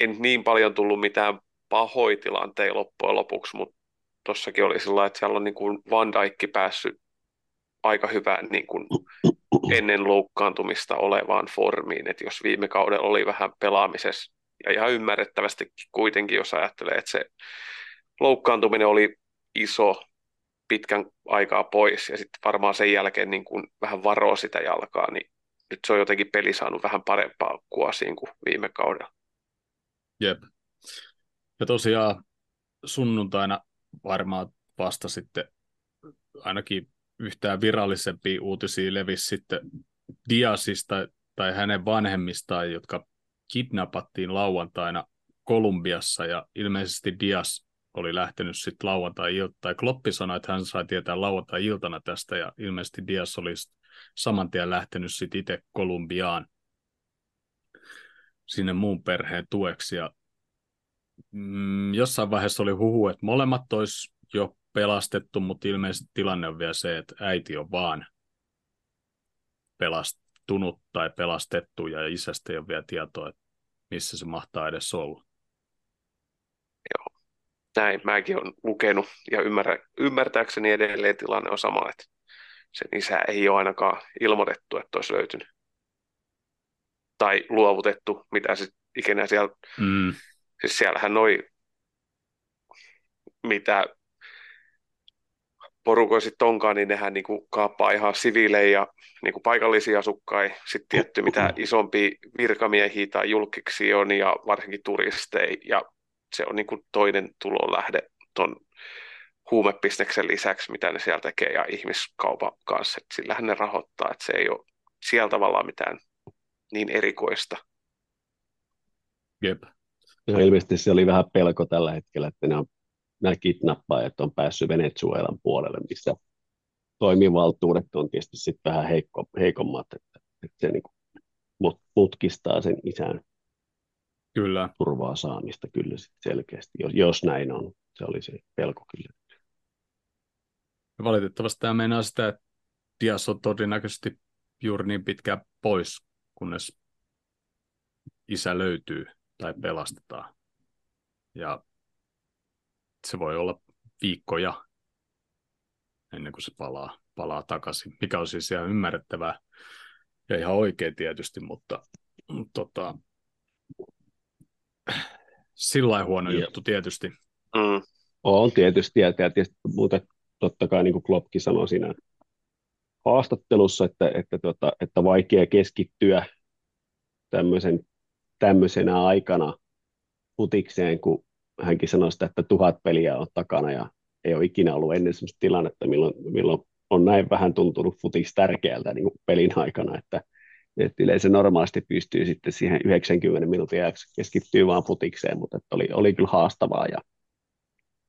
ei niin paljon tullut mitään pahoja tilanteita loppujen lopuksi, mutta tossakin oli sillä että siellä on niin kuin Van Dijk päässyt aika hyvään niin kuin ennen loukkaantumista olevaan formiin, että jos viime kaudella oli vähän pelaamisessa ja ihan ymmärrettävästi kuitenkin, jos ajattelee, että se loukkaantuminen oli iso pitkän aikaa pois ja sitten varmaan sen jälkeen niin kuin vähän varoo sitä jalkaa, niin nyt se on jotenkin peli saanut vähän parempaa kuosiin kuin viime kaudella. Jep. Ja tosiaan sunnuntaina varmaan vasta sitten ainakin yhtään virallisempia uutisia levisi sitten Diasista tai hänen vanhemmistaan, jotka kidnappattiin lauantaina Kolumbiassa ja ilmeisesti Dias oli lähtenyt sitten lauantai-ilta, tai Kloppi sanoi, että hän sai tietää lauantai-iltana tästä, ja ilmeisesti Dias oli saman tien lähtenyt sitten itse Kolumbiaan sinne muun perheen tueksi, ja mm, jossain vaiheessa oli huhu, että molemmat olisi jo pelastettu, mutta ilmeisesti tilanne on vielä se, että äiti on vaan pelastunut tai pelastettu, ja isästä ei ole vielä tietoa, että missä se mahtaa edes olla näin mäkin olen lukenut ja ymmärrä, ymmärtääkseni edelleen tilanne on sama, että sen isä ei ole ainakaan ilmoitettu, että olisi löytynyt. Tai luovutettu, mitä sitten ikinä siellä, mm. siis siellähän noi, mitä porukoja sitten onkaan, niin nehän niinku kaappaa ihan siviilejä ja niinku paikallisia asukkaita, sitten tietty mitä isompi virkamiehiä tai julkiksi on ja varsinkin turisteja ja se on niin kuin toinen tulonlähde tuon huumebisneksen lisäksi, mitä ne siellä tekee ja ihmiskaupan kanssa. Et sillähän ne rahoittaa, että se ei ole siellä tavallaan mitään niin erikoista. Jep. Ja ilmeisesti se oli vähän pelko tällä hetkellä, että nämä, nämä kidnappaajat on päässyt Venezuelan puolelle, missä toimivaltuudet on tietysti sitten vähän heikko, heikommat, että, että se niin kuin mutkistaa sen isän Kyllä. turvaa saamista kyllä sit selkeästi, jos, jos näin on. Se oli se pelko kyllä. Ja valitettavasti tämä meinaa sitä, että Dias on todennäköisesti juuri niin pitkään pois, kunnes isä löytyy tai pelastetaan. Ja se voi olla viikkoja ennen kuin se palaa, palaa takaisin, mikä on siis ihan ymmärrettävää ja ihan oikein tietysti, mutta, mutta tota, sillä huono ja. juttu tietysti. Mm. On tietysti, ja tietysti muuten totta kai niin kuin Kloppkin sanoi siinä haastattelussa, että, että, tota, että vaikea keskittyä tämmöisen, tämmöisenä aikana futikseen, kun hänkin sanoi sitä, että tuhat peliä on takana ja ei ole ikinä ollut ennen sellaista tilannetta, milloin, milloin on näin vähän tuntunut futiksi tärkeältä niin pelin aikana, että, että yleensä normaalisti pystyy sitten siihen 90 minuutin ajaksi keskittyy vaan futikseen, mutta että oli, oli kyllä haastavaa ja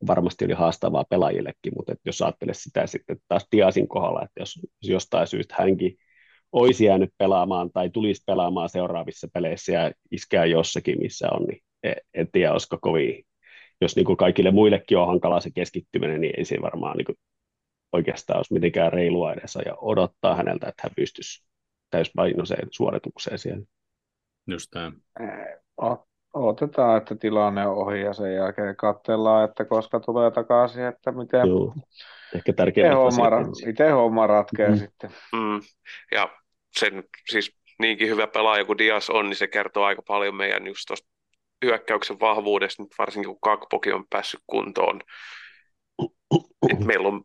varmasti oli haastavaa pelaajillekin, mutta että jos ajattelee sitä sitten taas Diasin kohdalla, että jos, jos jostain syystä hänkin olisi jäänyt pelaamaan tai tulisi pelaamaan seuraavissa peleissä ja iskää jossakin, missä on, niin en, en tiedä, olisiko kovin, jos niin kuin kaikille muillekin on hankalaa se keskittyminen, niin ei se varmaan niin kuin oikeastaan olisi mitenkään reilua edes ja odottaa häneltä, että hän pystyisi täyspainoiseen suoritukseen siellä. Just tämä. Otetaan, että tilanne on ohi ja sen jälkeen katsellaan, että koska tulee takaisin, että miten, Joo. Ehkä miten, homma, miten homma ratkeaa mm. sitten. Mm. Ja sen siis niinkin hyvä pelaaja kuin Dias on, niin se kertoo aika paljon meidän just tuosta hyökkäyksen vahvuudesta, nyt varsinkin kun Kakpoki on päässyt kuntoon. Et meillä on,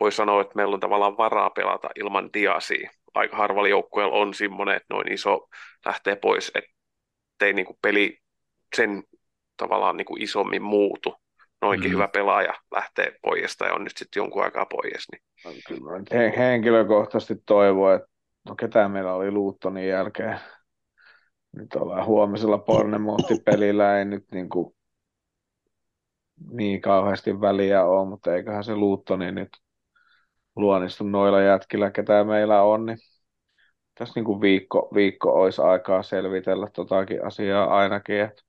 voi sanoa, että meillä on tavallaan varaa pelata ilman Diasia aika harvalla joukkueella on semmoinen, että noin iso lähtee pois, ettei niin kuin peli sen tavallaan niin kuin isommin muutu. Noinkin mm. hyvä pelaaja lähtee pois tai on nyt sitten jonkun aikaa pois. Niin. Kyllä, henkilökohtaisesti toivon, että no ketään meillä oli Luuttonin jälkeen. Nyt ollaan huomisella Pornemontti-pelillä, ei nyt niin, kuin niin kauheasti väliä ole, mutta eiköhän se Luuttoni nyt luonnistu noilla jätkillä, ketä meillä on, niin tässä niin kuin viikko, viikko olisi aikaa selvitellä totakin asiaa ainakin. Että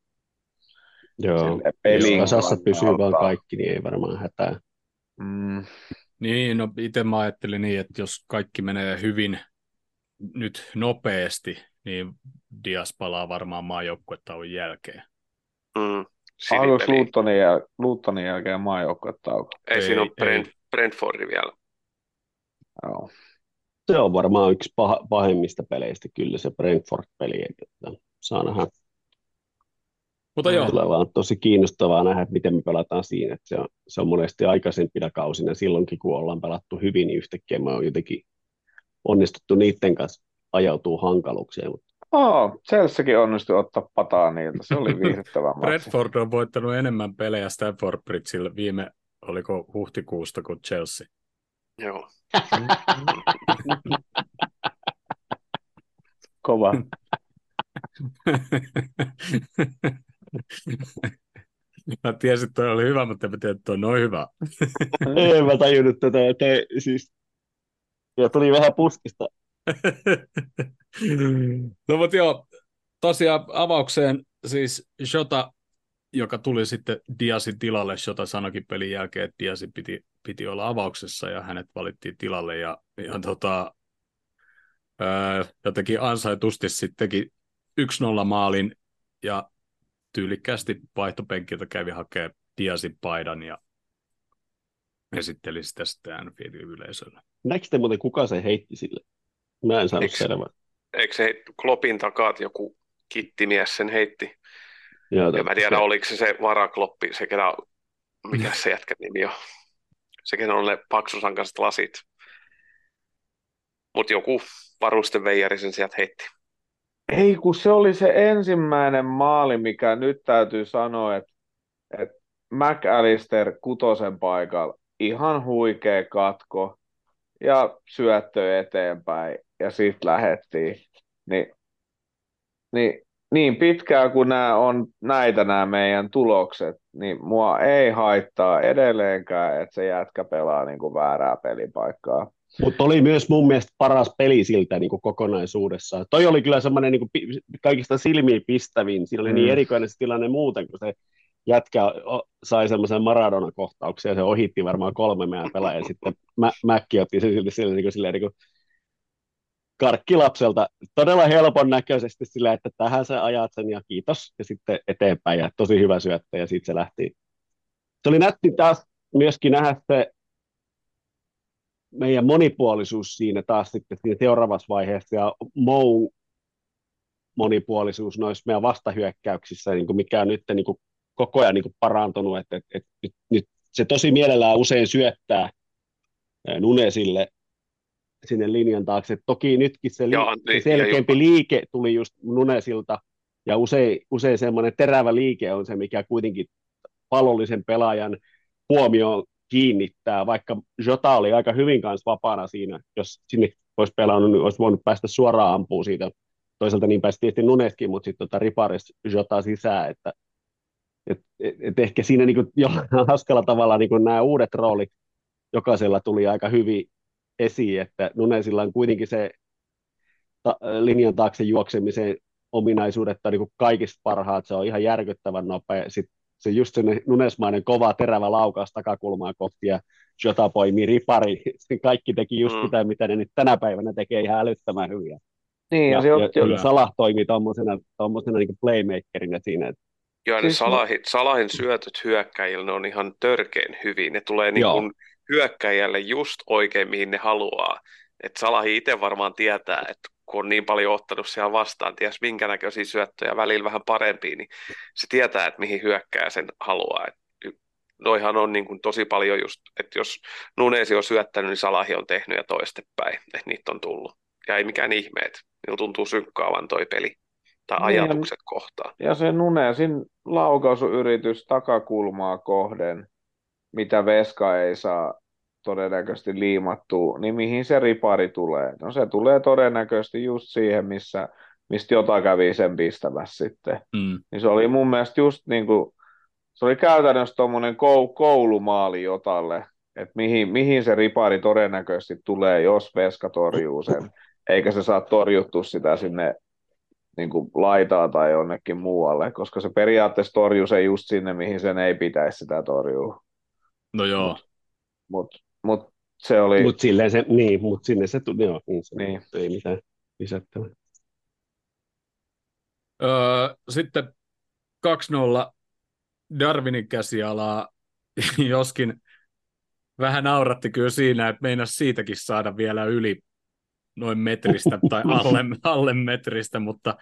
Joo, jos kasassa pysyy vaan kaikki, niin ei varmaan hätää. Mm. Niin, no itse mä ajattelin niin, että jos kaikki menee hyvin nyt nopeasti, niin Dias palaa varmaan maajoukkuetauon jälkeen. Mm. Onko Luuttonin, jäl- jälkeen maajoukkuetauko? Ei, ei siinä ole Brent, Brentfordi vielä. Joo. Se on varmaan yksi pah- pahimmista peleistä kyllä se Brentford-peli, että saa nähdä. Mutta joo. Tulee vaan tosi kiinnostavaa nähdä, että miten me pelataan siinä. Että se, on, se on monesti aikaisempina kausina, silloinkin kun ollaan pelattu hyvin, niin yhtäkkiä me on jotenkin onnistuttu niiden kanssa ajautuu hankaluuksiin, mutta Oh, Chelseakin onnistui ottaa pataa niiltä. Se oli viihdyttävä matsi. Redford on voittanut enemmän pelejä Stanford Bridgeillä viime, oliko huhtikuusta kuin Chelsea. Joo. Kova. Mä tiesin, että toi oli hyvä, mutta en tiedä, että toi on noin hyvä. Ei mä tajunnut tätä, että siis... Ja tuli vähän puskista. no mutta joo, tosiaan avaukseen siis Jota, joka tuli sitten Diasin tilalle, Jota sanokin pelin jälkeen, että Diasin piti, piti olla avauksessa ja hänet valittiin tilalle ja, ja tota, öö, jotenkin ansaitusti sitten teki 1-0 maalin ja tyylikkästi vaihtopenkiltä kävi hakemaan Diasin paidan ja esitteli sitä sitten Anfieldin yleisölle. Näkö te muuten, kuka se heitti sille? Mä en saanut Eikö- selvää. Eikö se Klopin takaa joku kittimies sen heitti? Joo, Ja mä tiedä, oliko se se varakloppi, se ketä, mikä se jätkän nimi on. Se, ketä on ne paksusankaiset lasit. Mutta joku varusteveijari sen sieltä heitti. Ei, kun se oli se ensimmäinen maali, mikä nyt täytyy sanoa, että, että McAllister kutosen paikalla, ihan huikea katko ja syöttö eteenpäin ja sitten lähettiin. Niin, niin, niin pitkään kuin nämä on näitä nämä meidän tulokset, niin mua ei haittaa edelleenkään, että se jätkä pelaa niin kuin väärää pelipaikkaa. Mutta oli myös mun mielestä paras peli siltä niin kuin kokonaisuudessaan. Toi oli kyllä semmoinen niin kuin, kaikista silmiin pistävin. Siinä oli mm. niin Mm. erikoinen se tilanne muuten, kun se jätkä sai semmoisen Maradona-kohtauksen ja se ohitti varmaan kolme meidän pelaajaa. Ja sitten Mä, Mäkki otti sen silti silleen, niin kuin, silleen niin kuin karkkilapselta todella helpon näköisesti sillä, että tähän sä ajat sen ja kiitos. Ja sitten eteenpäin ja tosi hyvä syöttö ja sitten se lähti. Se oli nätti taas myöskin nähdä se meidän monipuolisuus siinä taas sitten siinä seuraavassa vaiheessa ja Mou monipuolisuus noissa meidän vastahyökkäyksissä, niin kuin mikä on nyt niin kuin koko ajan niin kuin parantunut, että, että, että nyt, nyt se tosi mielellään usein syöttää ää, Nunesille sinne linjan taakse. Toki nytkin se, li- Joo, se niin, ja selkeämpi liike tuli just Nunesilta, ja usein, usein semmoinen terävä liike on se, mikä kuitenkin pallollisen pelaajan huomioon kiinnittää, vaikka Jota oli aika hyvin kanssa vapaana siinä, jos sinne olisi pelannut, niin olisi voinut päästä suoraan ampumaan siitä. Toisaalta niin pääsi tietysti Nuneskin, mutta sitten tota Ripares Jota sisään, että et, et, et ehkä siinä niin jollain haskalla tavalla niin nämä uudet roolit jokaisella tuli aika hyvin esiin, että Nunesilla on kuitenkin se ta- linjan taakse juoksemisen ominaisuudet on niin kaikista parhaat, se on ihan järkyttävän nopea, sitten se just se nunesmainen kova terävä laukaus takakulmaa kohti ja Jota poimii ripari, kaikki teki just Mm. sitä, mitä ne nyt tänä päivänä tekee ihan älyttömän hyviä. Niin, Ja, se ja, otti, ja, Kyllä. Salah toimii tuommoisena, tuommoisena niin playmakerina siinä, että Joo, ne Siis Salahin, Salahin syötöt hyökkäjille, ne on ihan törkeen hyvin. Ne tulee niin Joo. kuin hyökkäjälle just oikein, mihin ne haluaa. Et Salahi itse varmaan tietää, että kun on niin paljon ottanut siellä vastaan, ties minkä näköisiä syöttöjä, välillä vähän parempia, niin se tietää, että mihin hyökkää sen haluaa. Et noihan on niin kuin tosi paljon just, että jos Nunesi on syöttänyt, niin Salahi on tehnyt ja toistepäin, että niitä on tullut. Ja ei mikään ihme, että niillä tuntuu synkkaavan toi peli tai Niin, ja- ajatukset kohtaan. ja se Nunesin laukaisuyritys takakulmaa kohden, mitä Veska ei saa todennäköisesti liimattua, niin mihin se ripari tulee? No se tulee todennäköisesti just siihen, missä, mistä jota kävi sen pistämässä sitten. Mm. Niin se oli mun mielestä just niin kuin, se oli käytännössä tuommoinen kou- koulumaali jotalle, että mihin, mihin se ripari todennäköisesti tulee, jos Veska torjuu sen, eikä se saa torjuttua sitä sinne niin kuin laitaa tai jonnekin muualle, koska se periaatteessa torjuu se just sinne, mihin sen ei pitäisi sitä torjua. No joo, Mutta mut se oli, Mutta silleen se, niin, mut sinne se tuli, joo, niin, se, Niin. ei mitään lisättävää. Öö, sitten 2-0 Darwinin käsialaa, joskin vähän nauratti kyllä siinä, että meinas siitäkin saada vielä yli noin metristä tai alle, alle metristä, mutta,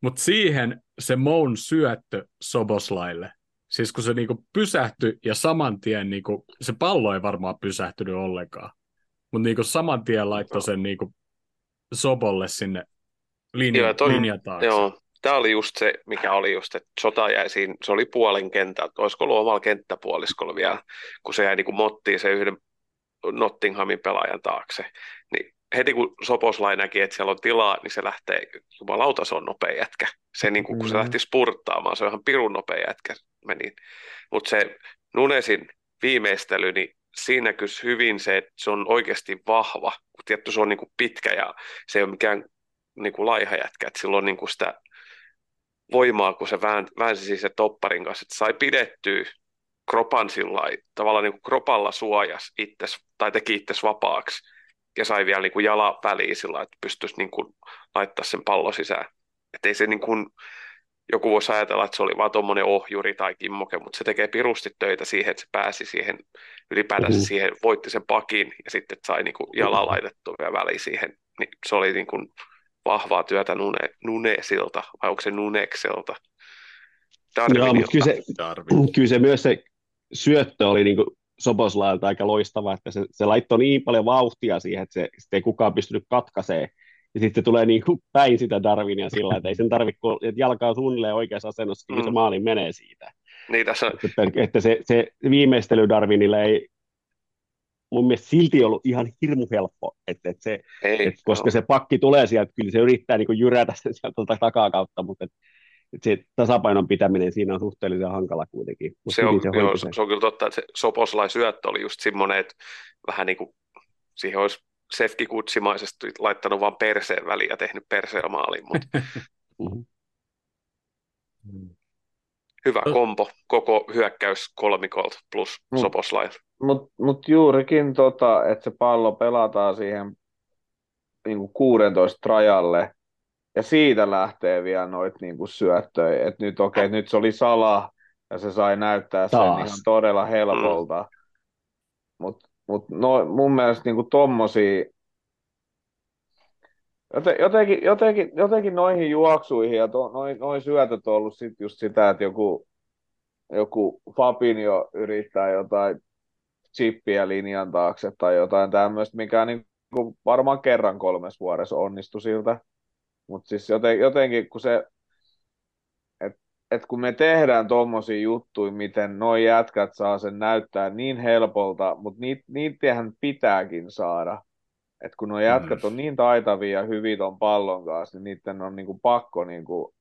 mutta siihen se Moun syöttö Soboslaille, siis kun se niinku pysähtyi ja saman tien, niinku, se pallo ei varmaan pysähtynyt ollenkaan, mutta niinku saman tien laittoi sen niinku Sobolle sinne linja, Joo, toi- linja taakse. Joo, tämä oli just se, mikä oli just, että Sota jäi siinä, se oli puolen kentältä, olisiko ollut omalla kenttäpuoliskolla vielä, kun se jäi niin kuin mottiin se yhden Nottinghamin pelaajan taakse, niin heti kun Soposlai näki, että siellä on tilaa, niin se lähtee, jumalauta, se on nopea jätkä. Se niin kuin, kun se Mm. lähti spurttaamaan, se on ihan pirun nopea jätkä meni. Mutta se Nunesin viimeistely, niin siinä näkyisi hyvin se, että se on oikeasti vahva. Kun tietty se on niin kuin pitkä ja se ei ole mikään niin kuin laiha jätkä, että sillä on niin kuin sitä voimaa, kun se vään, väänsi siis se topparin kanssa, että sai pidettyä kropan sillä tavallaan niin kuin kropalla suojas itses, tai teki itses vapaaksi, ja sai vielä niin kuin jala väliin sillä että pystyisi niin kuin laittaa sen pallon sisään. Että ei se niin kuin, joku voisi ajatella, että se oli vaan tuommoinen ohjuri tai kimmoke, mutta se tekee pirusti töitä siihen, että se pääsi siihen, ylipäätänsä Mhm. siihen, voitti sen pakin, ja sitten että sai niin kuin jala laitettua vielä väliin siihen, niin se oli niin kuin vahvaa työtä Nune, Nunesilta, vai onko se Nunekselta? Joo, mutta kyllä se, kyllä se myös se syöttö oli niin Soboslailta aika loistava, että se, se laittoi niin paljon vauhtia siihen, että se, sitä ei kukaan pystynyt katkaisemaan. Ja sitten se tulee niin kuin päin sitä Darwinia sillä, että ei sen tarvitse, kun että jalka on suunnilleen oikeassa asennossa, kun se Mm. maali menee siitä. Niin tässä, Että, että se, se viimeistely Darwinille ei mun mielestä silti ollut ihan hirmu helppo, että, että se, ei, et koska joo. se pakki tulee sieltä, kyllä se yrittää niin kuin jyrätä sen sieltä tuolta takaa kautta, mutta et, et se tasapainon pitäminen siinä on suhteellisen hankala kuitenkin. Mut se, on, se joo, se, se on kyllä totta, että se Soposlai syöttö oli just semmoinen, että vähän niin kuin siihen olisi Sefki Kutsimaisesti laittanut vaan perseen väliin ja tehnyt perseen maaliin, mutta Mhm. hyvä Ö- kompo, koko hyökkäys kolmikolta plus Mm. Soposlai. Mutta mut juurikin, tota, että se pallo pelataan siihen niinku 16 rajalle, ja siitä lähtee vielä noita niinku syöttöjä. Et nyt okei, nyt se oli Sala, ja se sai näyttää sen Taas. ihan todella helpolta. Mutta mut no, mun mielestä niinku tommosia, joten, jotenkin, jotenkin, jotenkin noihin juoksuihin ja to, noin, noin syötöt on ollut sit just sitä, että joku, joku Fabinho yrittää jotain chippiä linjan taakse tai jotain tämmöistä, mikä niin kuin varmaan kerran kolmes vuodessa onnistui siltä. Mutta siis joten, jotenkin, kun se, että et kun me tehdään tommosia juttuja, miten noi jätkät saa sen näyttää niin helpolta, mutta niit, niitähän pitääkin saada. Et kun nuo jätkät on niin taitavia ja hyviä ton pallon kanssa, niin niiden on niinku pakko niinku,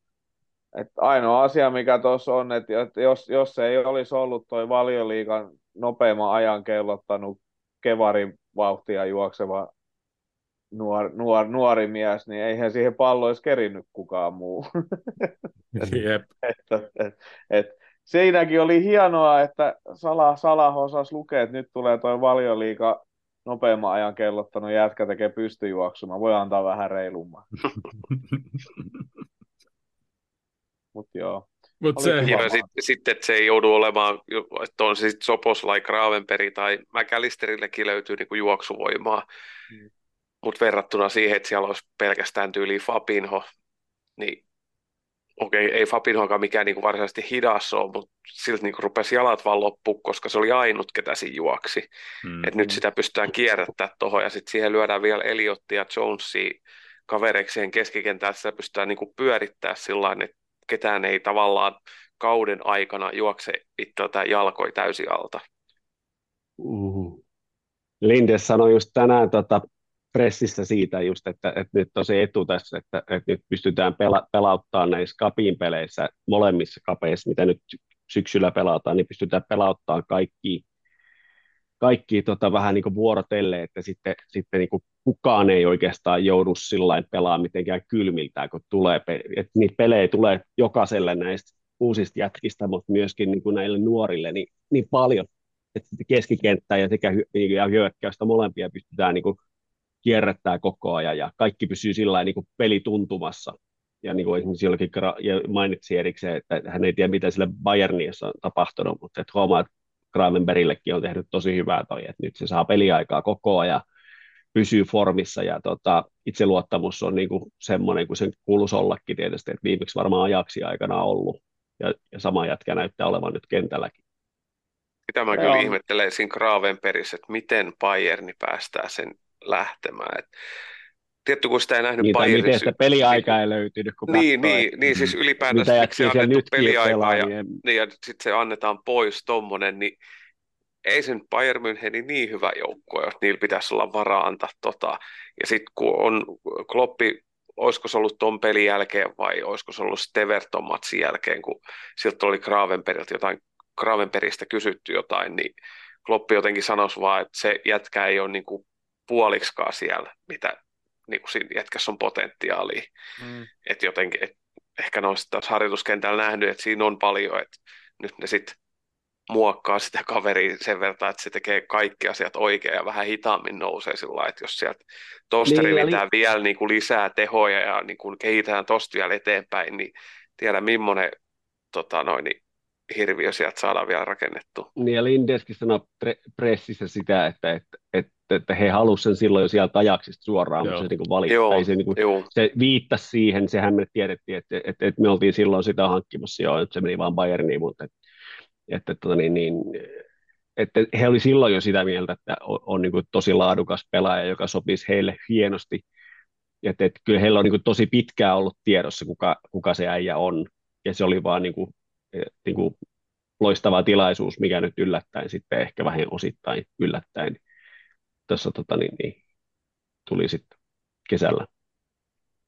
että ainoa asia, mikä tuossa on, että että jos, jos ei olisi ollut toi valioliikan nopeimman ajan kellottanut kevarin vauhtia juokseva nuor, nuor, nuori mies, niin eihän siihen pallo olisi kerinnyt kukaan muu. Jep. että, et, et, siinäkin oli hienoa, että Sala, Salah osasi lukea, että nyt tulee toi valioliika nopeamman ajan kellottanut jätkä tekee pystyjuoksuma. Voi antaa vähän reilumman. Mutta joo. Mutta Oli se, ja sitten, sit, että se ei joudu olemaan, että on se sitten Soposlai, Gravenperi tai McAllisterillekin löytyy niinku juoksuvoimaa, Mm. Mutta verrattuna siihen, että siellä olisi pelkästään tyyli Fabinho, niin okei, ei Fabinhoakaan mikään niinku varsinaisesti hidas ole, mutta silti niinku rupesi jalat vaan loppu, koska se oli ainut, ketä siinä juoksi. mm. Et nyt sitä pystytään kierrättämään tuohon ja sitten siihen lyödään vielä Eliottia ja Jonesia kavereiksi siihen keskikentään, että sitä pystytään niinku pyörittää sillä tavalla, että ketään ei tavallaan kauden aikana juokse itseltä jalkoi täysin alta. Mhm. Lindes sanoi just tänään tota, pressissä siitä just, että, että nyt on se etu tässä, että, että nyt pystytään pela, pelauttaa näissä kapin peleissä, molemmissa kapeissa, mitä nyt sy- syksyllä pelataan, niin pystytään pelauttaa kaikki, kaikki tota, vähän niin kuin vuorotelle, että sitten, sitten niin kuin kukaan ei oikeastaan joudu sillä pelaa mitenkään kylmiltään, kun tulee, että niitä pelejä tulee jokaiselle näistä uusista jätkistä, mutta myöskin niin kuin näille nuorille niin, niin paljon, että keskikenttää ja sekä hy- ja hyökkäystä molempia pystytään niin kuin kierrättää koko ajan ja kaikki pysyy sillä lailla niin kuin pelituntumassa. Ja niin kuin esimerkiksi jollakin ja mainitsi erikseen, että hän ei tiedä, mitä sille Bayernissa on tapahtunut, mutta että huomaa, että Gravenberillekin on tehnyt tosi hyvää toi, että nyt se saa peliaikaa koko ajan, pysyy formissa ja tota, itseluottamus on niin kuin semmoinen kuin sen kuuluisi ollakin tietysti, että viimeksi varmaan ajaksi aikana ollut ja, ja sama jätkä näyttää olevan nyt kentälläkin. Sitä mä kyllä ihmettelen siinä Gravenperissä, että miten Bayerni päästää sen lähtemään. Et tietty kun sitä ei nähnyt Niin, tai Bayernissa. miten sitä peliaikaa ei löytynyt, kun Niin, katsoo, niin, niin, siis ylipäätään mitä se, miksi annettu peliaikaa ja, niin ja sitten se annetaan pois tommonen, niin ei sen Bayern Münchenin niin hyvä joukkue, jos niillä pitäisi olla varaa antaa tota. Ja sitten kun on Kloppi, olisiko se ollut ton pelin jälkeen vai olisiko se ollut Steverton matsin jälkeen, kun siltä oli Gravenperiltä jotain, Gravenperistä kysytty jotain, niin Kloppi jotenkin sanoisi vaan, että se jätkä ei ole niin kuin puoliksikaan siellä, mitä niin kuin siinä jätkässä on potentiaalia. Mm. Että jotenkin, et ehkä ne on sitten taas harjoituskentällä nähnyt, että siinä on paljon, että nyt ne sitten muokkaa sitä kaveria sen verran, että se tekee kaikki asiat oikein ja vähän hitaammin nousee sillä lailla, että jos sieltä tuosta Niin, ja revitään vielä niin kuin lisää tehoja ja niin kuin kehitetään tosta vielä eteenpäin, niin tiedä millainen tota noin, niin hirviö sieltä saadaan vielä rakennettua. Niin ja Lindeskin sanoi pre- pressissä sitä, että, että, että, että he halusivat sen silloin jo sieltä ajaksista suoraan, Joo. mutta se niin kuin valitti, Joo, ei se, niin kuin, Joo, se viittasi siihen, sehän me tiedettiin, että, että, että me oltiin silloin sitä hankkimassa jo, että se meni vaan Bayerniin, mutta että, että, tota niin, niin, että he oli silloin jo sitä mieltä, että on, on niin kuin tosi laadukas pelaaja, joka sopisi heille hienosti, että, että kyllä heillä on niin kuin tosi pitkään ollut tiedossa, kuka, kuka se äijä on, ja se oli vaan niin kuin, niin kuin loistava tilaisuus, mikä nyt yllättäen sitten ehkä vähän osittain yllättäen tässä tota, niin, niin, tuli sitten kesällä.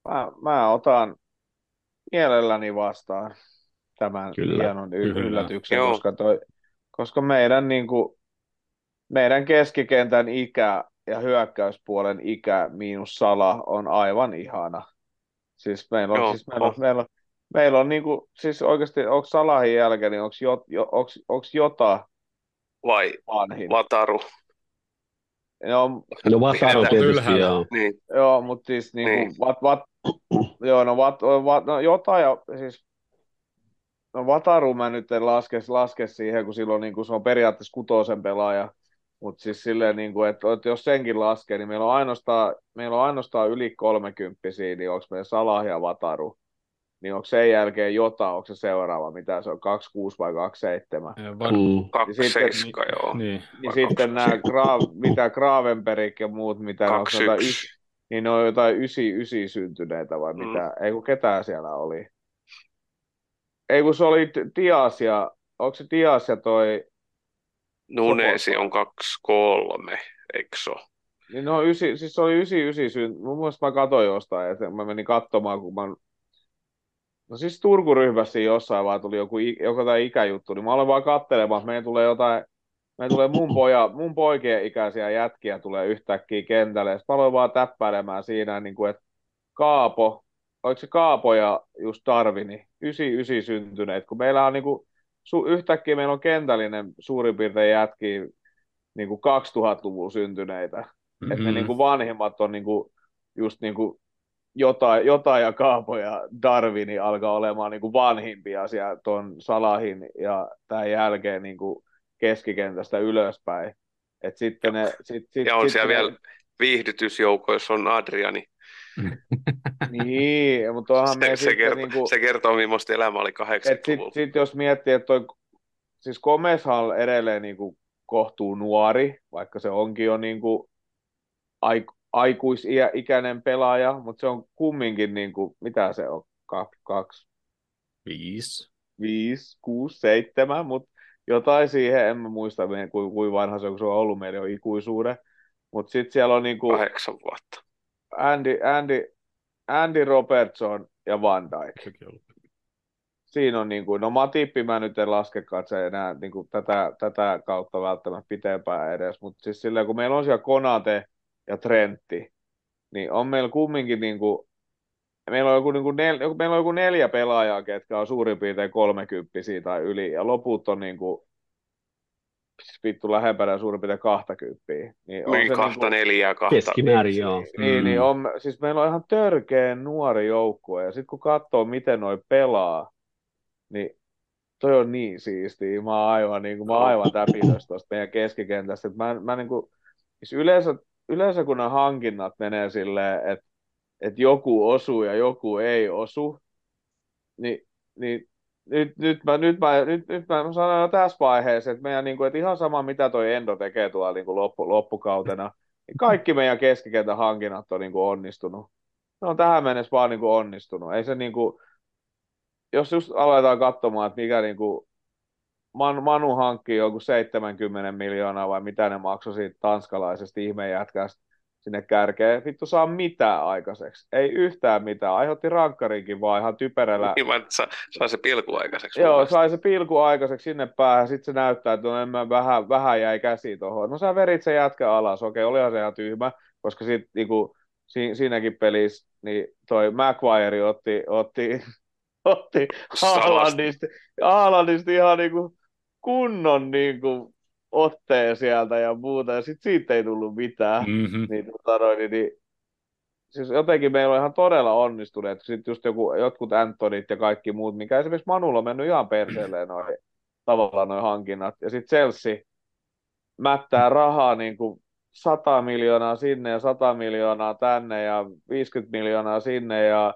Mä, mä otan mielelläni vastaan tämän Kyllä, hienon y- kyllä. yllätyksen, Joo. koska, toi, koska meidän, niin kuin, meidän keskikentän ikä ja hyökkäyspuolen ikä miinus sala on aivan ihana. Siis meillä on, Joo, siis meillä on, on. meillä on, meillä on niin kuin, siis oikeasti, onko Salahin jälkeen, niin onko jo, jo, onks, onks Jota vai vanhin? Vataru, Joo, No Vataro Pidetään tietysti, joo. niin, Joo, mutta siis niinku, Niin. vat, vat, joo, no, vat, vat, no jotain, ja, siis, no Vataru mä nyt en laske, laske siihen, kun silloin niinku, se on periaatteessa kutosen pelaaja, mutta siis silleen, niinku, että, että jos senkin laskee, niin meillä on ainoastaan, meillä on ainoastaan yli 30 niin onko meillä Salah ja Vataru, niin onko sen jälkeen Jota, onko se seuraava, mitä se on, 26 vai 27? Ja Van, Mm. kaksi sitten- seiska, joo. niin, Niin sitten nämä, 26? Gra, mitä Gravenberg ja muut, mitä ne on, y- niin ne on jotain 99 syntyneitä vai Mm. mitä? Ei kun ketään siellä oli. Ei kun se oli T- Dias ja, onko se Dias ja toi, Nunesi on kaksi kolme, eikö se ole? niin ne on ysi, siis se oli 99 syntyneitä. Mun mielestä mä katsoin jostain, että mä menin katsomaan, kun mä No siis Turku-ryhmässä jossain vaan tuli joku, joku tai ikäjuttu, niin mä olen vaan katselemaan, että meidän tulee jotain, meidän tulee mun, poja, mun poikien ikäisiä jätkiä tulee yhtäkkiä kentälle. Sitten mä aloin vaan täppäilemään siinä, niin kuin, että Kaapo, oliko se Kaapo ja just Darwini, 99 syntyneet, kun meillä on niin kuin, su, yhtäkkiä meillä on kentällinen suurin piirtein jätkiä niin kuin 2000-luvun syntyneitä. mm-hmm. Että ne niin kuin vanhimmat on niin kuin, just niin kuin jotain, jotain ja Kaapo ja Darwini alkaa olemaan niin kuin vanhimpia siellä tuon Salahin ja tämän jälkeen niin kuin keskikentästä ylöspäin. Et sitten ne, sit, sit, Ja on sit siellä ne, vielä viihdytysjoukko, jos on Adriani. Niin, mutta onhan me Se, se, sitten kertoo, niin kuin, se kertoo, millaista elämä oli et sit, 80-luvulla. sit jos miettii, että toi, siis Gomezhan edelleen niin kuin kohtuu nuori, vaikka se onkin jo niin kuin aiku, aikuisikäinen pelaaja, mutta se on kumminkin, niin kuin, mitä se on, kaksi, kaksi viisi. viisi, kuusi, seitsemän, mutta jotain siihen, en mä muista kuin, kuin vanha se on, kun se on ollut meidän jo ikuisuuden. Mutta sitten siellä on niinku Kahdeksan vuotta. Andy, Andy, Andy Robertson ja Van Dijk. Siinä on niinku, no Matippi mä nyt en laskekaan, että se enää niinku tätä, tätä kautta välttämättä pitempään edes, mutta siis silleen, kun meillä on siellä Konate ja Trentti, niin on meillä kumminkin niinku, meillä on joku, niinku nel, joku, meillä on joku neljä pelaajaa, ketkä on suurin piirtein 30 tai yli, ja loput on niinku, siis vittu lähempänä suurin piirtein 20. Niin on Niin se kahta niinku, neljää, kahta. Keskimäärin, joo. niin, Mm. niin on, siis meillä on ihan törkeen nuori joukkue, ja sitten kun katsoo, miten noi pelaa, niin toi on niin siistiä. Mä oon aivan, niin kuin, mä oon aivan täpinössä tuosta meidän keskikentästä. Mä, mä niin kuin, siis yleensä, yleensä kun nämä hankinnat menee silleen, että että joku osuu ja joku ei osu, niin, niin nyt, nyt, mä, nyt, mä, nyt, nyt mä sanon jo tässä vaiheessa, että meidän niin kuin, että ihan sama mitä toi Endo tekee tuolla niin kuin loppu, loppukautena, Kaikki meidän keskikentän hankinnat on niin kuin onnistunut. Ne on tähän mennessä vaan niin kuin onnistunut. Ei se niin kuin, jos just aletaan katsomaan, että mikä niin kuin Man, Manu hankkii joku 70 miljoonaa vai mitä ne maksoi siitä tanskalaisesta ihmejätkästä sinne kärkeen. Vittu saa mitään aikaiseksi. Ei yhtään mitään. Aiheutti rankkarinkin vaan ihan typerällä. Niin vaan, sa, sai se pilku aikaiseksi. Joo, sai se pilku aikaiseksi sinne päähän. Sitten se näyttää, että no, mä vähän, vähän jäi käsi tuohon. No sä verit se jätkä alas. Okei, olihan se ihan tyhmä, koska sit, niinku, si, siinäkin pelissä niin toi Maguire otti, otti, otti Haalandista, Haalandista ihan niinku kunnon niinku otteen sieltä ja muuta, ja sitten siitä ei tullut mitään. Mm-hmm. Niin, tota noin, niin, niin, siis jotenkin meillä on ihan todella onnistuneet. Sitten just joku, jotkut Antonit ja kaikki muut, mikä esimerkiksi Manulla on mennyt ihan perseelleen noin, tavallaan noin hankinnat. Ja sitten Chelsea mättää rahaa niin kuin 100 miljoonaa sinne ja 100 miljoonaa tänne ja 50 miljoonaa sinne ja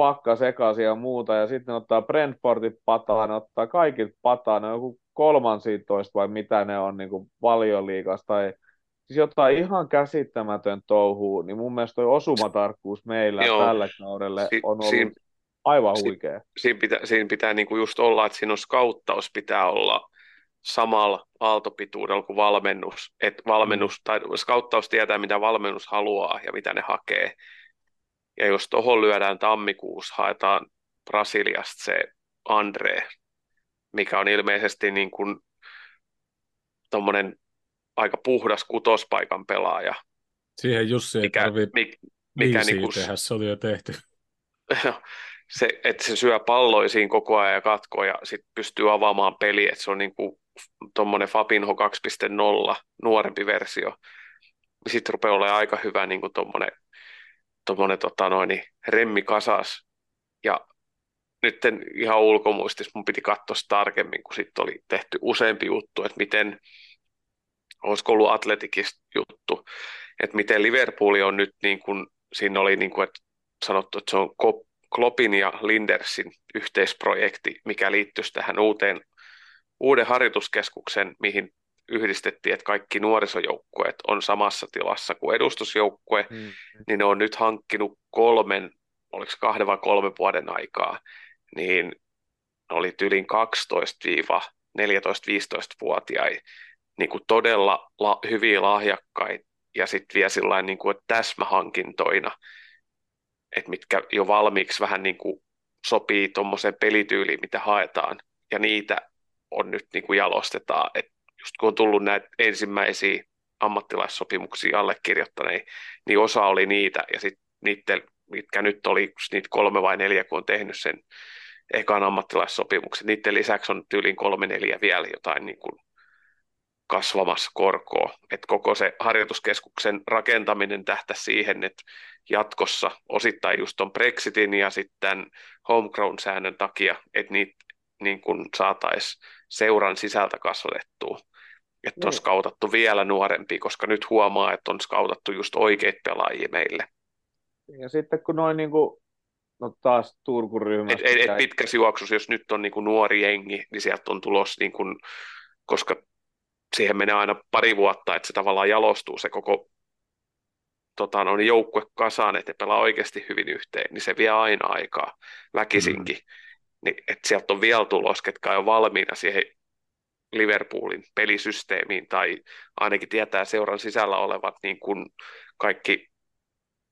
pakka sekaisin ja muuta. Ja sitten ottaa Brentfordit pataan, ottaa kaikit pataan, ne on joku kolmansiitoista vai mitä ne on niin valioliikasta tai siis jotain ihan käsittämätön touhuu, niin mun mielestä toi osumatarkkuus meillä Joo. tällä kaudella si- on ollut siinä, aivan huikea. Si- siinä pitää, siinä pitää niinku just olla, että siinä on skauttaus pitää olla samalla aaltopituudella kuin valmennus. Et valmennus mm. tai skauttaus tietää, mitä valmennus haluaa ja mitä ne hakee. Ja jos tuohon lyödään tammikuussa, haetaan Brasiliasta se Andre, mikä on ilmeisesti niin kuin aika puhdas kutospaikan pelaaja. Siihen Jussi ei mikä, tarvitse mikä, mikä niin kuin, tehdä, se oli jo tehty. se, että se syö palloisiin koko ajan ja katkoo ja sitten pystyy avaamaan peli, että se on niin kuin tuommoinen Fabinho 2.0 nuorempi versio. Sitten rupeaa olemaan aika hyvä niin kuin tuommoinen, tuommoinen tota noin, remmi kasas. Ja nyt ihan ulkomuistis mun piti katsoa tarkemmin, kun sitten oli tehty useampi juttu, että miten, olisiko ollut Atletikista juttu, että miten Liverpool on nyt, niin kuin, siinä oli niin kuin, että sanottu, että se on Kloppin ja Lindersin yhteisprojekti, mikä liittyisi tähän uuteen, uuden harjoituskeskuksen, mihin yhdistettiin, että kaikki nuorisojoukkueet on samassa tilassa kuin edustusjoukkue, mm. niin ne on nyt hankkinut kolmen, oliko kahden vai kolmen vuoden aikaa, niin oli yli 12-14-15-vuotiaita niin kuin todella la, hyviä lahjakkaita ja sitten vielä sillä niin kuin, täsmähankintoina, että mitkä jo valmiiksi vähän niin kuin sopii tuommoiseen pelityyliin, mitä haetaan, ja niitä on nyt niin kuin jalostetaan, että just kun on tullut näitä ensimmäisiä ammattilaissopimuksia allekirjoittaneita, niin osa oli niitä, ja sitten niiden, mitkä nyt oli niitä kolme vai neljä, kun on tehnyt sen ekan ammattilaissopimuksen. Niiden lisäksi on tyyliin kolme neljä vielä jotain niin kuin kasvamassa korkoa. Et koko se harjoituskeskuksen rakentaminen tähtä siihen, että jatkossa osittain just tuon Brexitin ja sitten homegrown-säännön takia, että niitä niin saataisiin seuran sisältä kasvatettua. Että on niin. skautattu vielä nuorempi, koska nyt huomaa, että on skautattu just oikeita pelaajia meille. Ja sitten kun noin niin kuin No taas Turkun ryhmästä. Et, et, et pitkässä juoksussa, jos nyt on niin kuin nuori jengi, niin sieltä on tulos, niin kuin, koska siihen menee aina pari vuotta, että se tavallaan jalostuu se koko tota, no, niin joukkue kasaan, että pelaa oikeasti hyvin yhteen, niin se vie aina aikaa väkisinkin. Mm. Niin, että sieltä on vielä tulos, ketkä on valmiina siihen Liverpoolin pelisysteemiin, tai ainakin tietää seuran sisällä olevat niin kuin kaikki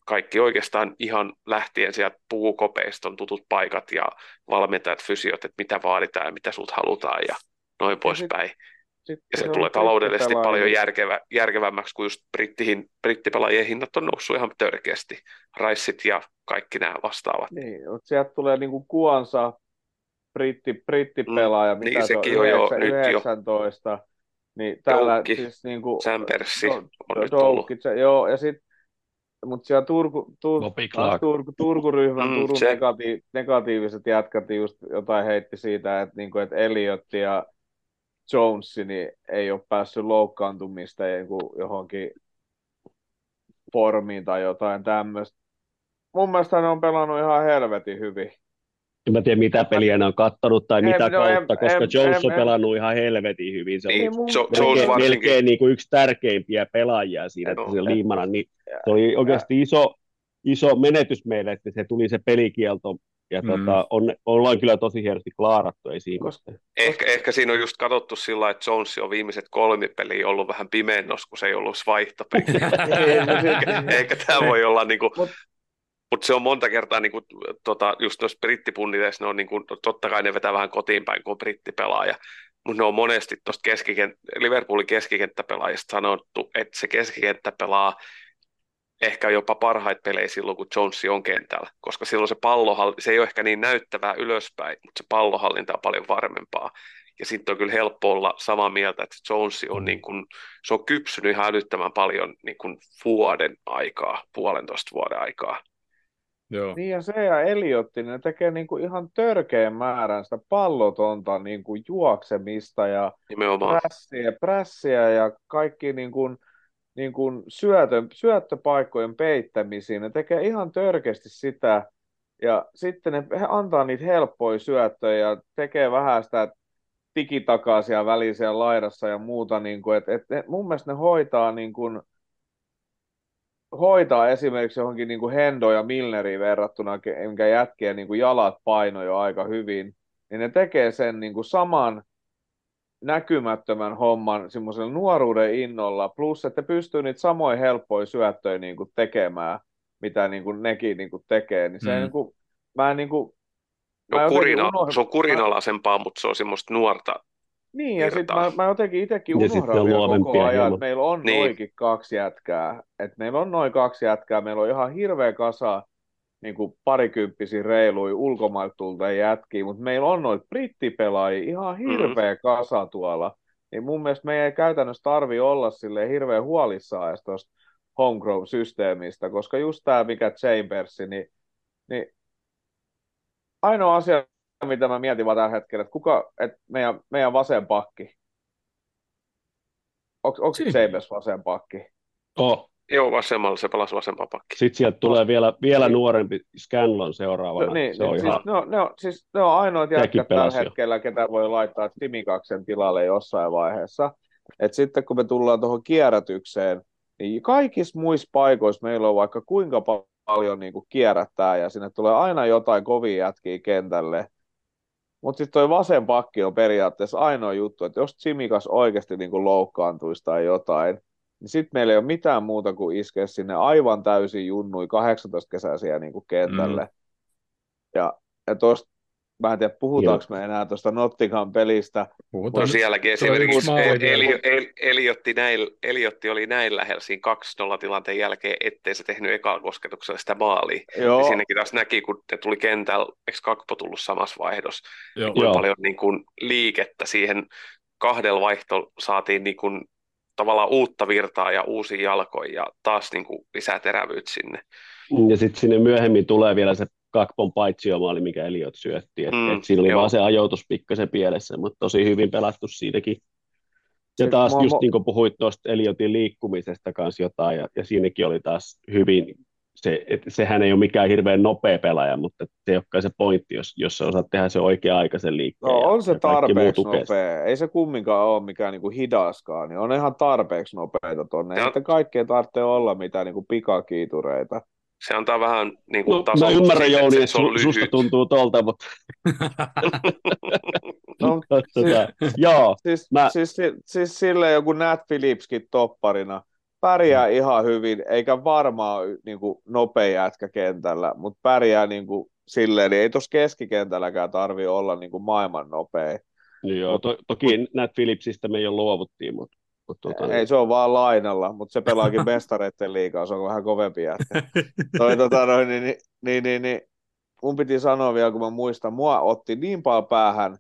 kaikki oikeastaan ihan lähtien sieltä puukopeista on tutut paikat ja valmentajat, fysiot, että mitä vaaditaan ja mitä sulta halutaan ja noin poispäin. Ja se, se tulee taloudellisesti paljon järkevä, järkevämmäksi, kun just brittihin, brittipelaajien hinnat on noussut ihan törkeästi. Raissit ja kaikki nämä vastaavat. Niin, sieltä tulee niinku kuansa britti, brittipelaaja, mm, mitä niin, se on, 9, jo, 19. Jo. Niin tällä Doukki, siis niinku, Sämpersi on nyt ollut. Joo, ja sitten mutta siellä Turku, Tur, Turku, Turku-ryhmän mm, Turun se... negati, negatiiviset jätkät just jotain heitti siitä, että, niinku, että Elliot ja Jones niin ei ole päässyt loukkaantumista niinku johonkin formiin tai jotain tämmöistä. Mun mielestä ne on pelannut ihan helvetin hyvin. En mä tiedä, mitä peliä ne on kattonut tai Ei, mitä no, kautta, en- koska en- Jones on en- pelannut ihan helvetin hyvin. Se on Niin, Jo- melkein, melkein niin kuin yksi tärkeimpiä pelaajia siinä, että se liimana, niin se oli oikeasti iso, iso menetys meille, että se tuli se pelikielto, ja Mm. tota, on, ollaan kyllä tosi hienosti klaarattu, ei siinä Koska-. Ehkä, ehkä siinä on just katsottu sillä että Jones on viimeiset kolme peliä ollut vähän pimennos, kun se ei ollut vaihtopeli. Se- Ehkä tämä voi olla niinku, Mut- mutta se on monta kertaa niinku, tota, just noissa brittipunniteissa, ne on niinku, totta kai ne vetää vähän kotiin päin, kun on brittipelaaja, mutta ne on monesti tuosta keskikent- Liverpoolin keskikenttäpelaajista sanottu, että se keskikenttä pelaa ehkä jopa parhaita pelejä silloin, kun Jonesi on kentällä, koska silloin se pallohallinta, se ei ole ehkä niin näyttävää ylöspäin, mutta se pallohallinta on paljon varmempaa. Ja sitten on kyllä helppo olla samaa mieltä, että Jonesi on, niin kuin, se on kypsynyt ihan älyttömän paljon niin kuin vuoden aikaa, puolentoista vuoden aikaa. Joo. Niin ja se ja Eliotti, ne tekee niinku ihan törkeän määrän sitä pallotonta niinku juoksemista ja Nimenomaan. prässiä, prässiä ja kaikki niinku, niinku syötö, syöttöpaikkojen peittämisiin. Ne tekee ihan törkeästi sitä ja sitten ne he antaa niitä helppoja syöttöjä ja tekee vähän sitä tikitakaa siellä laidassa ja muuta. Niinku, et, et, et mun mielestä ne hoitaa niinku, hoitaa esimerkiksi johonkin niin kuin Hendo ja Milneriin verrattuna, minkä jätkien niin kuin jalat paino jo aika hyvin, niin ne tekee sen niin kuin saman näkymättömän homman semmoisella nuoruuden innolla, plus että pystyy niitä samoja helppoja syöttöjä niin kuin tekemään, mitä niin kuin nekin niin kuin tekee, niin se Mm. niin kuin, mä niin kuin, jotenkin kurina, se on kurinalaisempaa, mutta se on semmoista nuorta. Niin, ja sitten mä, mä jotenkin itsekin unohdan vielä koko ajan, että meillä on Niin. noikin kaksi jätkää. Että meillä on noin kaksi jätkää, meillä on ihan hirveä kasa niin kuin parikymppisiä reiluja ulkomailta tulta jätkiä, mutta meillä on noita brittipelaajia ihan hirveä mm. kasa tuolla. Niin mun mielestä meidän ei käytännössä tarvi olla sille hirveän huolissaan edes tuosta homegrown-systeemistä, koska just tämä mikä Chambersi, niin, niin ainoa asia, mitä mä mietin vaan tällä hetkellä, että kuka, että meidän, meidän vasen pakki, onko. Chambers vasen pakki? Oh. Joo, vasemmalla se pelasi vasempaa pakki. Sitten sieltä tulee vielä, vielä nuorempi Scanlon seuraavana. No, niin, se on niin, ihan... siis, ne, on, ne, on, siis ne on ainoat jätkät tällä jo. hetkellä, ketä voi laittaa Timikaksen tilalle jossain vaiheessa. Et sitten kun me tullaan tuohon kierrätykseen, niin kaikissa muissa paikoissa meillä on vaikka kuinka pa- paljon niin kuin kierrättää ja sinne tulee aina jotain kovia jätkiä kentälle. Mutta sitten toi vasen pakki on periaatteessa ainoa juttu, että jos Simikas oikeasti niin kuin loukkaantuisi tai jotain, niin sitten meillä ei ole mitään muuta kuin iskeä sinne aivan täysin junnui 18-kesäisiä niin kuin kentälle. Mm. Ja, ja tuosta, mä en tiedä, puhutaanko me enää tuosta Nottingham pelistä. No Puhutaan nyt. sielläkin esimerkiksi vielä. Eli, El, Eliotti, näin, Eliotti oli näin lähellä siinä 2-0 tilanteen jälkeen, ettei se tehnyt ekalla kosketuksella sitä maalia. Joo, Ja siinäkin taas näki, kun ne tuli kentällä, eikö Kakpo tullut samassa vaihdossa, Joo. kuinka Joo. paljon niin kuin, liikettä siihen kahdella vaihto saatiin niin kuin, tavallaan uutta virtaa ja uusia jalkoja ja taas niin kuin, lisää terävyyttä sinne. Ja sitten sinne myöhemmin tulee vielä se Kakpon paitsiomaali, mikä Eliot syötti. Et, Mm, et siinä oli joo. vaan se ajoitus pikkasen pielessä, mutta tosi hyvin pelattu siitäkin. Ja Se- taas mua- just mua- niin kuin puhuit tuosta Eliotin liikkumisesta kanssa jotain, ja, ja siinäkin oli taas hyvin, se, et, sehän ei ole mikään hirveän nopea pelaaja, mutta se ei olekaan se pointti, jos, jos sä osaat tehdä se oikea-aikaisen liikkeen. no, ja, on se ja tarpeeksi nopea. Ei se kumminkaan ole mikään niinku hidaskaan, niin on ihan tarpeeksi nopeita tonne. Ei Ja- sitten kaikkea tarvitse olla mitään niinku pikakiitureita. Se antaa vähän niin kuin, No, mä tasoitusta ymmärrän Jouni, että su, susta tuntuu tolta, mutta No, tota, joo, Siis, Mä- siis, siis, siis silleen joku Nat Phillipskin topparina pärjää mm. ihan hyvin, eikä varmaan niin kuin, nopea jätkä kentällä, mutta pärjää niin kuin, silleen, niin ei tuossa keskikentälläkään tarvi olla niin kuin, maailman nopea. joo to, toki Nat Phillipsistä me jo luovuttiin, mutta, mutta tota, Ei se on vaan lainalla, mutta se pelaakin mestareiden liigaa, se on vähän kovempi jätkä. Toi, tota, noin, niin, niin, niin, niin, niin, mun piti sanoa vielä, kun mä muistan, mua otti niin paljon päähän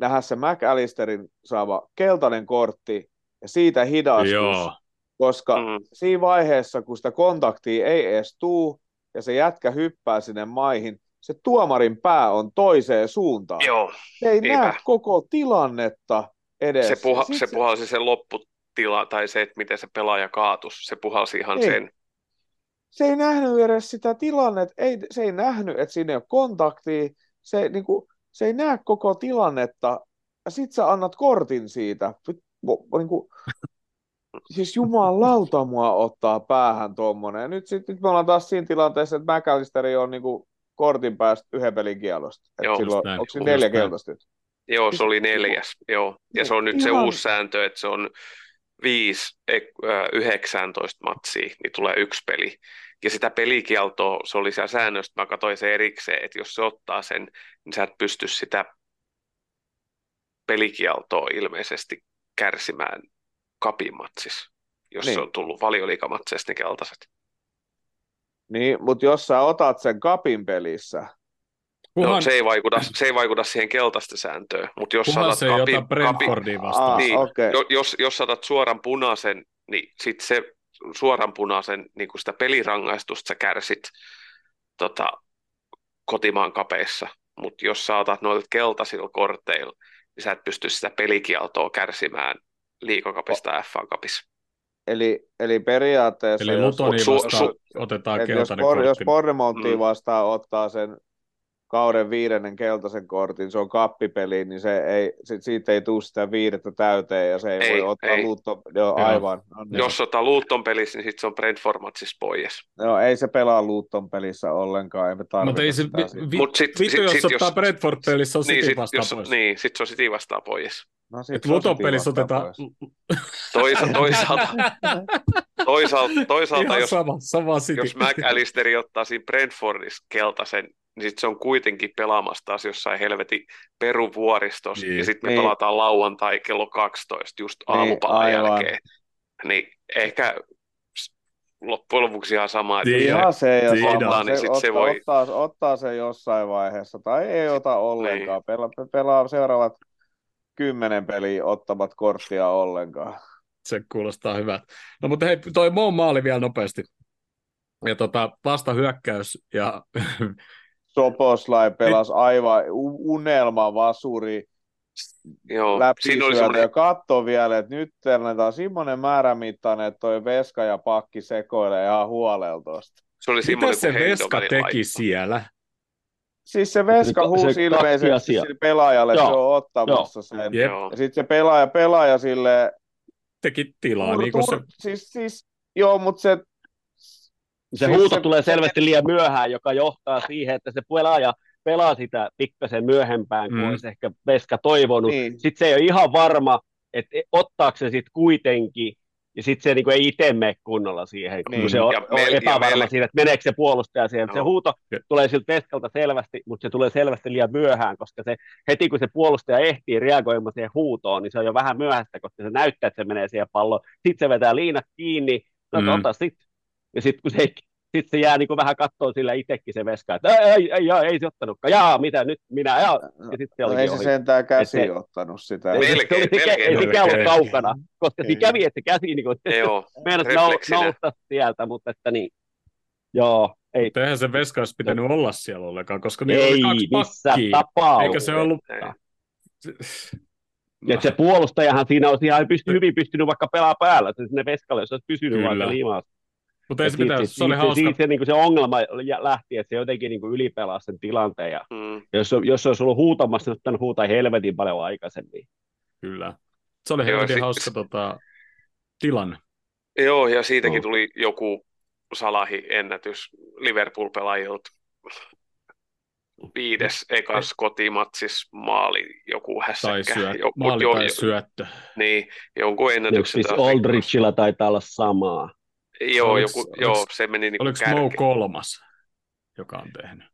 nähdä se McAllisterin saava keltainen kortti ja siitä hidastus, Joo. koska Mm. siinä vaiheessa, kun sitä kontaktia ei edes tuu ja se jätkä hyppää sinne maihin, se tuomarin pää on toiseen suuntaan. Joo, Se ei niinpä. näe koko tilannetta edes. se, puha, Sit se puhalsi sen lopputila tai se, että miten se pelaaja kaatus, se puhalsi ihan Niin. sen. se ei nähnyt edes sitä tilannetta, ei, se ei nähnyt, että siinä ei ole kontaktia, se, niin kuin, se ei näe koko tilannetta, ja sit sä annat kortin siitä. Niin kuin, siis jumalauta mua ottaa päähän tuommoinen. Nyt, sit, nyt me ollaan taas siinä tilanteessa, että McAllisteri on niin kuin, kortin päästä yhden pelin kielosta. Joo, silloin, onko siinä neljä keltaista nyt? Joo, se oli neljäs, joo. Ja se on nyt se Ihan- uusi sääntö, että se on 5, 19 matsia, niin tulee yksi peli. Ja sitä pelikieltoa, se oli siellä säännöstä, mä katsoin se erikseen, että jos se ottaa sen, niin sä et pysty sitä pelikieltoa ilmeisesti kärsimään kapimatsissa, jos Niin. se on tullut valioliikamatseista ne keltaiset. Niin, mutta jos sä otat sen kapin pelissä, No, Kunhan, se, ei vaikuta, se ei vaikuta siihen keltaista sääntöön, mutta jos kunhan saatat kapi, kapi, vastaan. Aa, niin, okei. jo, jos, jos saatat suoran punaisen, niin sit se suoran punaisen, niin kuin sitä pelirangaistusta sä kärsit tota, kotimaan kapeissa, mutta jos saatat noilta keltaisilla korteilla, niin sä et pysty sitä pelikieltoa kärsimään liikakapista ja F-kapissa. eli, eli periaatteessa, Eli jos, Lutoni su- vastaan su- otetaan et jos, keltainen por, jos kortti. Porremontia Mm. vastaan ottaa sen kauden viidennen keltaisen kortin, se on kappipeli, niin se ei, sit, siitä ei tule sitä viidettä täyteen ja se ei, Ei, voi ottaa ei. luutto, joo, Joo. aivan. No, niin. Jos ottaa Luutton pelissä, niin sitten se on Brentford-matsissa pois. Joo, ei se pelaa Luutton pelissä ollenkaan, ei me tarvita Mutta ei se, sitä vi, vi, Mut sit- vittu, sit- jos sit ottaa jos- Brentford-pelissä, on Niin, City sit, vastaan jos, pois. niin, sit se on City vastaan pois. No, sit Et Luton pelissä otetaan. Toisa, toisaalta, toisaalta, toisaalta jos, sama, sama City. jos McAllisteri ottaa siinä Brentfordissa keltaisen, niin sitten se on kuitenkin pelaamassa taas jossain helvetin peruvuoristossa, Niin. ja sitten me Niin. pelataan lauantai kello 12 just Niin, aamupalan aivan. jälkeen. Niin ehkä loppujen lopuksi ihan sama, että Niin. Ihan se ja Siinä. sama. Niin Se, sit ottaa, se voi- ottaa, ottaa se jossain vaiheessa tai ei ota ollenkaan. Pelaa, pelaa seuraavat kymmenen peliä ottamat korttia ollenkaan. Se kuulostaa hyvältä. No mutta hei, toi Moon maali vielä nopeasti. Ja tota, vasta hyökkäys ja Soposlai pelasi aivan u- unelmavasuri joo, läpi siinä oli semmoinen ja katso vielä, että nyt annetaan semmoinen määrämittainen, että toi Veska ja Pakki sekoilee ihan huolella tosta. se oli mitä se Veska teki laitto. siellä? Siis se Veska se huusi ilmeisesti sille pelaajalle, että se Joo, on ottamassa sen. Jep. Joo. Ja sitten se pelaaja, pelaaja sille Teki tilaa, Tur- niin kuin se, siis, siis, joo, mutta se, Se Siis huuto se- tulee se- selvästi liian myöhään, joka johtaa siihen, että se pelaaja pelaa sitä pikkasen myöhempään, kuin Mm. olisi ehkä Veska toivonut. niin, Sitten se ei ole ihan varma, että ottaako se sitten kuitenkin, ja sitten se niinku ei itse mene kunnolla siihen, Niin. kun se on, Ja on epävarma mel- siinä, että meneekö se puolustaja siihen. Se Joo. huuto tulee siltä Veskalta selvästi, mutta se tulee selvästi liian myöhään, koska se heti kun se puolustaja ehtii reagoimaan siihen huutoon, niin se on jo vähän myöhäistä, koska se näyttää, että se menee siihen palloon. Sitten se vetää liinat kiinni, no Mm. mm. ota sitten. Ja sitten kun se ei sitten se jää niin vähän kattoon sillä itsekin se veska, että ei, ei, ei, ei, ei se ottanutkaan, jaa, mitä nyt minä, jaa. Ja sitten se no, ei se ohi. sentään käsi Et se- ottanut sitä. Ei, se- Melkein, se oli se, melkein. ei sekään ollut Melkein. kaukana, koska Ei. siinä kävi, että se käsi niin kuin, Joo, nousta sieltä, mutta että niin, joo, ei, mutta eihän se Veska olisi pitänyt olla siellä ollenkaan, koska niillä ei oli kaksi pakkia. tapauksessa. Eikä se ollut... Ei. Ja se puolustajahan siinä olisi ihan pysty, hyvin pystynyt vaikka pelaa päällä, että sinne Veskalle, jos olisi pysynyt Kyllä. vaikka liimassa. Mutta ei se Siitä- pitäisi, se oli siitä- hauska. Siitä se, niin kuin se ongelma lähti, että se jotenkin niin kuin ylipelasi sen tilanteen. Ja mm, jos, jos se olisi ollut huutamassa, niin olisi huutaa helvetin paljon aikaisemmin. Kyllä. Se oli Joo, helvetin sit- hauska tota, tilanne. Joo, ja siitäkin Joo. tuli joku Salahi-ennätys Liverpool-pelaajilta. Viides ekas kotimatsis maali, joku Tai hässäkkä. syö, joku, maali jo, tai syöttö. niin, jonkun ennätyksen. Yksi taas rikkonut. Aldrichilla taitaa olla samaa. Joo, Oliks- joku, oliks- joo, se meni niin kuin Oliko Mo kolmas, joka on tehnyt?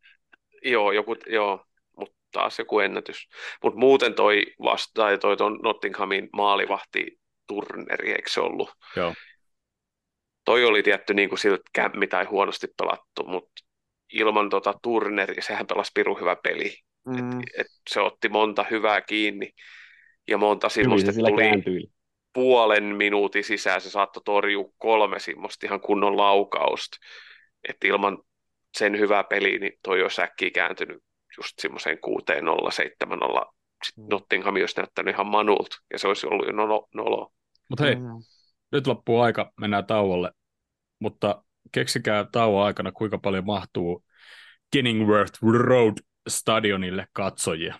Joo, joku, joo, mutta taas joku ennätys. Mutta muuten toi vasta, tai toi ton Nottinghamin maalivahti turneri, eikö se ollut? Joo. Toi oli tietty niin kuin siltä kämmi tai huonosti pelattu, mutta ilman tota turneri, sehän pelasi pirun hyvä peli. Mm. Et se otti monta hyvää kiinni ja monta semmoista sillä tuli kääntyi. Puolen minuutin sisään, se saattoi torjua kolme semmoista ihan kunnon laukausta. Että ilman sen hyvää peliä, niin toi olisi äkkiä kääntynyt just semmoiseen 6-0, 7-0. Sitten. Nottingham olisi näyttänyt ihan manulta, ja se olisi ollut jo nolo. nolo. Mutta hei, Mm. nyt loppuu aika, mennään tauolle. Mutta keksikää tauon aikana, kuinka paljon mahtuu Kenningworth Road stadionille katsojia,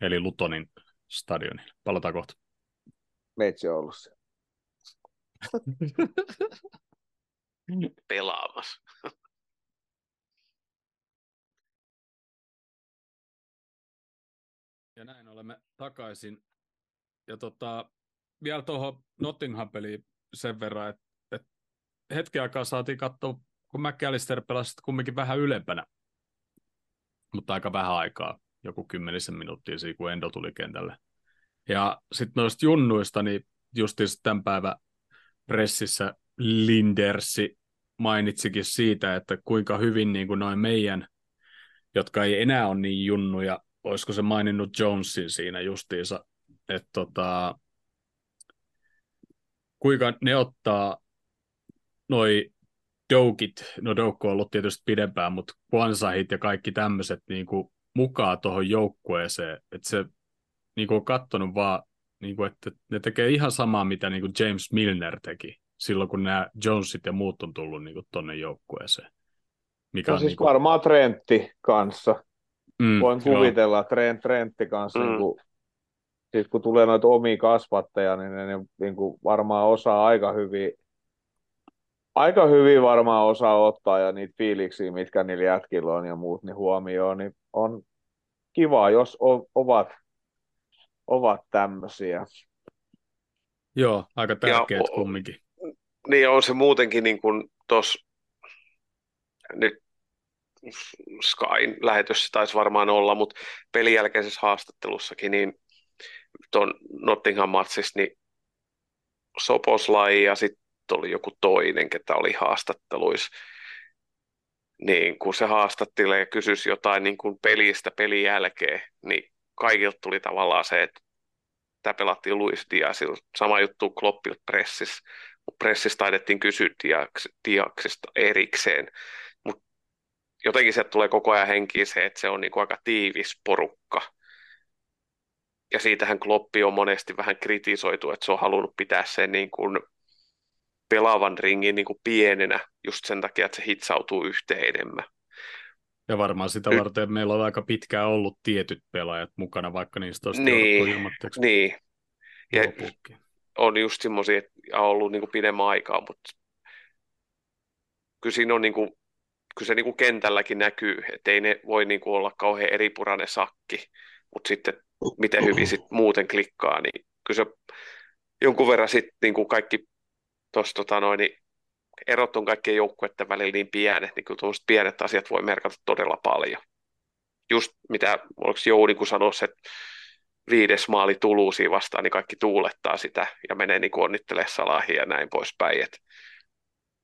eli Lutonin stadionille. Palataan kohta. Meitsi on ollut siellä. pelaamassa. Ja näin olemme takaisin. Ja tota, vielä tuohon Nottingham-peliin sen verran, että, että hetken aikaa saatiin katsoa, kun McAllister pelasi kumminkin vähän ylempänä, mutta aika vähän aikaa, joku kymmenisen minuuttia siinä, kun Endo tuli kentälle. Ja sitten noista junnuista, niin justiinsa tämän päivän pressissä Lindersi mainitsikin siitä, että kuinka hyvin niin kuin noin meidän, jotka ei enää ole niin junnuja, olisiko se maininnut Jonesin siinä justiinsa, että tota, kuinka ne ottaa noi Doukit, no Doukko on ollut tietysti pidempään, mutta Kwansahit ja kaikki tämmöiset niin mukaan tuohon joukkueeseen, että se niin kuin on katsonut vaan, niin kuin, että ne tekee ihan samaa, mitä niin kuin James Milner teki silloin, kun nämä Jonesit ja muut on tullut niin tuonne joukkueeseen. Mikä no on siis niin kuin... varmaan Trentti kanssa. Mm, Voin kuvitella, että Trent, Trentti kanssa, mm. niin kuin, siis kun tulee noita omia kasvatteja, niin ne, ne niin kuin varmaan osaa aika hyvin aika hyvin varmaan osaa ottaa ja niitä fiiliksiä, mitkä niillä jätkillä on ja muut, niin huomioon, niin on kiva, jos o- ovat, ovat tämmöisiä. Joo, aika tärkeät ja, kumminkin. Niin on se muutenkin niin kuin tuossa nyt Skyn lähetys taisi varmaan olla, mutta pelin jälkeisessä haastattelussakin, niin tuon Nottingham-matsissa, niin Soposlai ja sitten oli joku toinen, ketä oli haastatteluissa, niin kun se haastattelee ja kysyisi jotain niin kuin pelistä pelin jälkeen, niin kaikilta tuli tavallaan se, että tämä pelattiin Luis Diasilla. Sama juttu Kloppilta pressissä, pressissä taidettiin kysyä Diaksista erikseen. Mutta jotenkin sieltä tulee koko ajan henkiin se, että se on niin kuin aika tiivis porukka. Ja siitähän Kloppi on monesti vähän kritisoitu, että se on halunnut pitää sen niin kuin pelaavan ringin niin kuin pienenä just sen takia, että se hitsautuu yhteen enemmän. Ja varmaan sitä varten meillä on aika pitkään ollut tietyt pelaajat mukana, vaikka niistä olisi niin, ilmoitteeksi. Niin, ja on just semmoisia, että on ollut niin kuin pidemmän aikaa, mutta kyllä siinä on niin kuin, kyllä se niin kuin kentälläkin näkyy, että ei ne voi niin kuin olla kauhean eripurainen sakki, mutta sitten miten hyvin sit muuten klikkaa, niin kyllä se jonkun verran sitten niin kuin kaikki tuossa tota noin, niin erot on kaikkien joukkueiden välillä niin pienet, niin kyllä pienet asiat voi merkata todella paljon. Just mitä, oliko Jouni kun sanoi, että viides maali Tuluusiin vastaan, niin kaikki tuulettaa sitä ja menee niin onnittelemaan Salahia ja näin poispäin. Et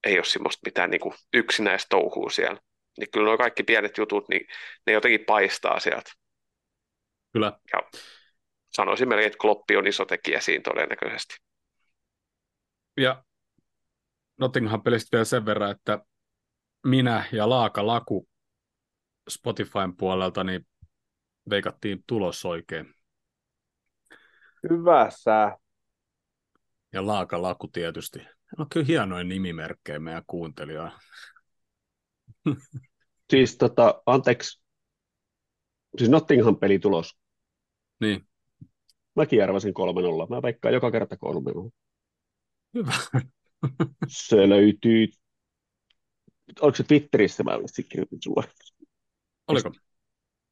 ei ole semmoista mitään niin yksinäistä touhua siellä. Niin kyllä nuo kaikki pienet jutut, niin ne jotenkin paistaa sieltä. Kyllä. Ja sanoisin melkein, että Kloppi on iso tekijä siinä todennäköisesti. Ja Nottingham pelistä vielä sen verran, että minä ja Laaka Laku Spotifyn puolelta niin veikattiin tulos oikein. Hyvä sää. Ja Laaka Laku tietysti. No kyllä hienoja nimimerkkejä meidän kuuntelijaa. Siis tota, anteeksi, siis Nottingham pelitulos. Niin. Mäkin arvasin 3-0. Mä veikkaan joka kerta 3-0. Hyvä. Se löytyy, oliko se Twitterissä mä kirjoitin sulle? Oliko?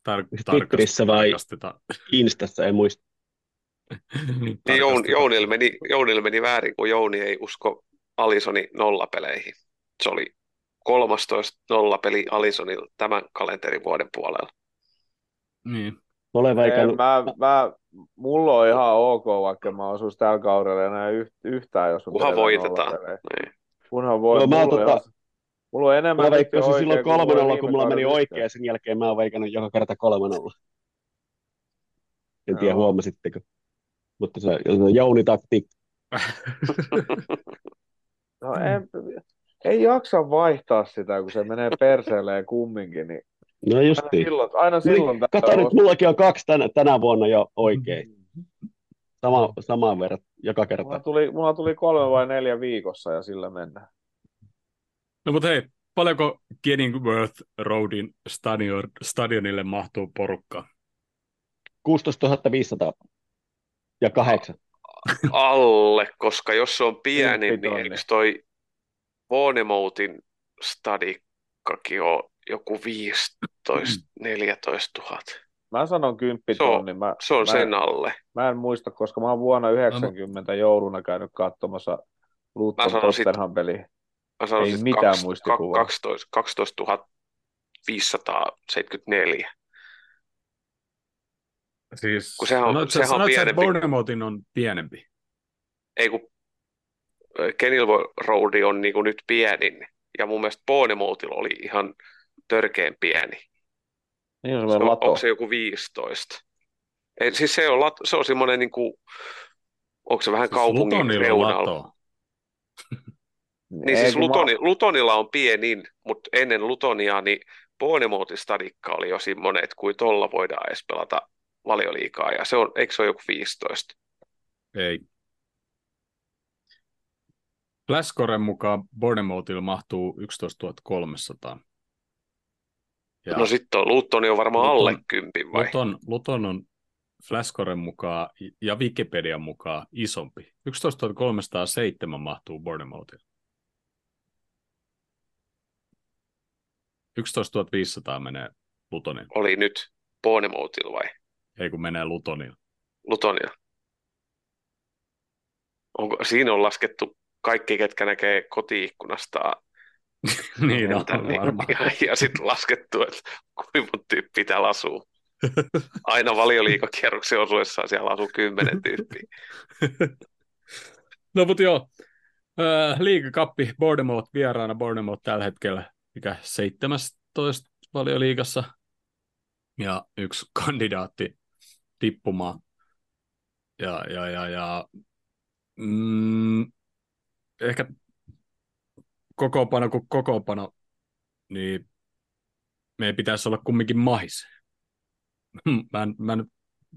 Tar- Twitterissä vai Instassa, en muista. niin Joun, Jounil, meni, Jounil meni väärin, kun Jouni ei usko Alisoni nollapeleihin. Se oli 13 nollapeli Alisonilla tämän kalenterivuoden puolella. Niin. Mä, mä, mulla on ihan ok, vaikka mä osuisin tällä kaudella enää yhtään, jos Kunhan voitetaan. Niin. Kunhan voi. No, mä tota, ihan, mulla on enemmän mä veikkasin silloin kolmen olla, kun mulla meni oikein, sen jälkeen mä oon veikannut joka kerta kolmen olla. En tiedä, huomasitteko. Mutta se, on Jouni-taktiikka. no, en, ei jaksa vaihtaa sitä, kun se menee perseelleen kumminkin, niin No just aina niin. silloin, aina silloin niin, kato nyt, mullakin on kaksi tänä, tänä vuonna jo oikein. Sama, samaan verran joka kerta. Mulla tuli, mulla tuli kolme vai neljä viikossa ja sillä mennään. No mutta hei, paljonko Kenilworth Roadin stadion, stadionille mahtuu porukkaa? 16 500 ja kahdeksan. alle, koska jos se on pieni, niin eikö toi Vonemoutin stadikkakin ole joku 15 14 000? Mä sanon 10 Se on- tonni. Mä, Se on mä, sen alle. mä en muista, koska mä oon vuonna 90 jouluna käynyt katsomassa Mä Luton Tottenham peliä. Mä sanon Ei mitään kaks- muistikuvaa. kak- 12, 12 574. Siis, Kun sehän on- sanoit, sehän on sanoit että pienempi. Bournemouthin on pienempi. Ei kun Kenilworth Road on niinku nyt pienin. Ja mun mielestä Bournemouthilla oli ihan törkeen pieni. Niin on Se on, lato. onko se joku 15? Ei, siis se on, lat, se on semmoinen, niin kuin, onko se vähän Siis kaupungin Lutonilla on reunalla? lato. Niin Ei, siis kun mä- Lutoni, Lutonilla on pienin, mutta ennen Lutonia niin Bournemouthin stadikka oli jo semmoinen, että kuin tolla voidaan edes pelata valioliikaa, ja se on, eikö se ole joku 15? Ei. Flascoren mukaan Bournemouthilla mahtuu 11 300. Ja No sitten on, Lutoni on varmaan Luton- alle kympin vai? Luton, Luton on Flascoren mukaan ja Wikipedian mukaan isompi. 11 307 mahtuu Bournemouthilla. 11 500 menee Lutonille, Oli nyt Bournemouthilla vai ei kun menee Lutonille. Lutonia? Onko, siinä on laskettu kaikki, ketkä näkee kotiikkunasta niin on kentän, niin- varmaan. ja, ja sitten laskettu, että kuinka monta tyyppiä täällä asuu. Aina valioliikakierroksen osuessaan siellä asuu kymmenen tyyppiä. No mutta joo, liigakappi Bournemouth vieraana. Bournemouth tällä hetkellä mikä 17 valioliigassa ja yksi kandidaatti tippumaan. Ja, ja, ja, ja mm, ehkä kokoopano kuin kokoopano, niin meidän pitäisi olla kumminkin mahis. mä en, mä en,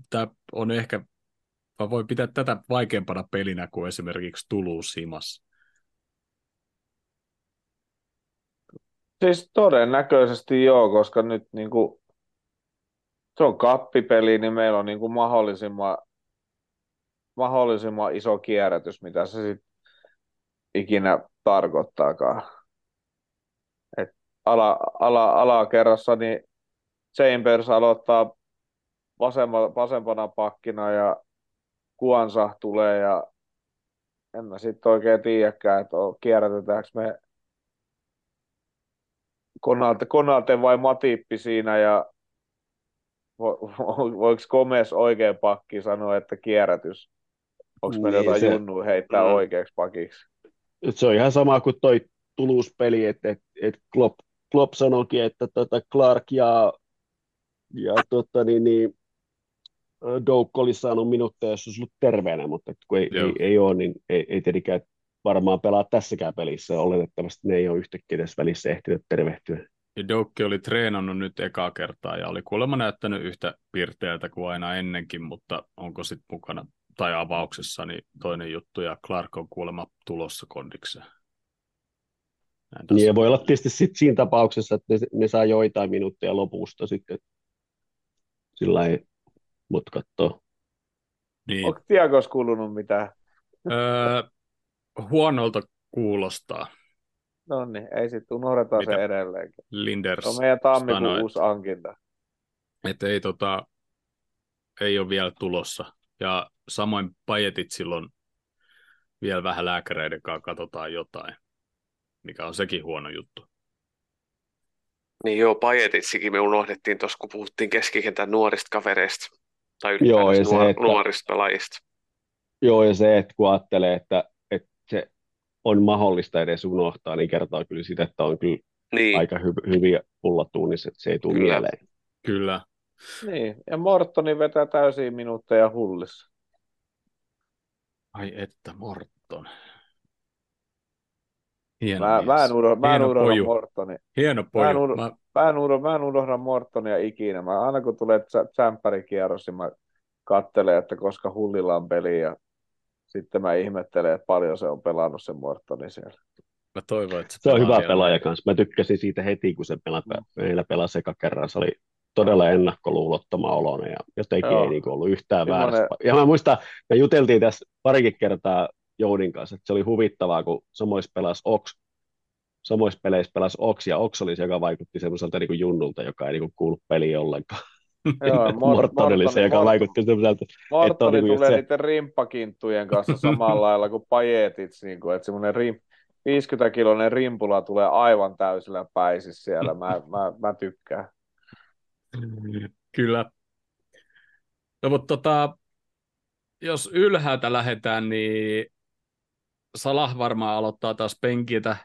tää on ehkä Mä voin pitää tätä vaikeampana pelinä kuin esimerkiksi Toulouse Simas. Siis todennäköisesti joo, koska nyt niin kuin, se on kappipeli, niin meillä on niin kuin mahdollisimman, mahdollisimman iso kierrätys, mitä se sitten ikinä tarkoittaakaan. Et ala, ala, alakerrassa niin Chambers aloittaa vasemma, vasempana pakkina ja Kuansa tulee ja en mä sitten oikein tiedäkään, että kierrätetäänkö me Konate, Konate vai Matippi siinä ja vo, vo, voiko Komes oikein pakki sanoa, että kierrätys? Onko meillä Niin, jotain se- junnu heittää Mm. oikeaksi pakiksi? Se on ihan sama kuin toi Toulouse-peli, että et, et Klopp, Klopp sanoikin, että tota Clark ja, ja tota, niin, niin, Douk olisi saanut minuutteja, jos olisi ollut terveenä, mutta kun ei, Joo. ei, ei ole, niin ei, ei tietenkään varmaan pelaa tässäkään pelissä. Oletettavasti ne ei ole yhtäkkiä tässä välissä ehtinyt tervehtyä. Ja Doukki oli treenannut nyt ekaa kertaa ja oli kuulemma näyttänyt yhtä pirteältä kuin aina ennenkin, mutta onko sitten mukana tai avauksessa, niin toinen juttu, ja Clark on kuulemma tulossa kondikseen. Niin ja voi olla tietysti sit siinä tapauksessa, että ne, ne saa joitain minuutteja lopusta sitten. Sillä ei mut kattoo. Niin. Onko Tiagos kuulunut mitään? Öö, huonolta kuulostaa. No niin, ei sitten unohdetaan Mitä? se edelleenkin. Linders Se on meidän tammikuun sanoi, uusi hankinta. että ei, tota, ei ole vielä tulossa. Ja samoin Pajetit silloin vielä vähän lääkäreiden kanssa katsotaan jotain, mikä on sekin huono juttu. Niin joo, Pajetitsikin me unohdettiin tuossa, kun puhuttiin keskikentän nuorista kavereista. Tai Joo, ja ylipäänsä se, nuor- että- nuorista pelaajista. Joo, ja se, että kun ajattelee, että, että se on mahdollista edes unohtaa, niin kertoo kyllä sitä, että on kyllä Niin, aika hy- hyviä pullatuunissa, että se ei tule Kyllä. mieleen. Kyllä. Niin, ja Mortoni vetää täysiä minuutteja hullissa. Ai että, Morton. Hieno Mä, mies. mä en unohda, mä en Hieno unohda poju. Mortoni. Hieno Mä en poju. Mä, Mä en, unohda, mä en unohda Mortonia ikinä. Mä, aina kun tulee tsämppärikierros, niin mä katselen, että koska hullilla on peli ja sitten mä ihmettelen, että paljon se on pelannut sen Mortoni siellä. Mä toivon, että se, Se on hyvä vielä. pelaaja kanssa. Mä tykkäsin siitä heti, kun se pela, Mm. meillä pelasi eka kerran. Se oli todella ennakkoluulottoman oloinen ja jotenkin Joo. ei niin ollut yhtään Semmoinen- väärässä. Ja mä muistan, me juteltiin tässä parikin kertaa Joudin kanssa, että se oli huvittavaa, kun samoissa pelasi Ox, samoissa peleissä pelasi Ox, ja Ox oli se, joka vaikutti semmoiselta niin junnulta, joka ei niin kuulu peliin ollenkaan. Joo, Mor- Morton oli se, joka Morton- vaikutti semmoiselta, Mortoni niinku just tulee se- niiden rimppakinttujen kanssa samalla lailla kuin pajetit, niin kuin, että semmoinen rim, 50-kiloinen rimpula tulee aivan täysillä päisissä siellä. Mä, mä, mä tykkään. Kyllä. No, mutta tota, jos ylhäältä lähdetään, niin Salah varmaan aloittaa taas penkiltä.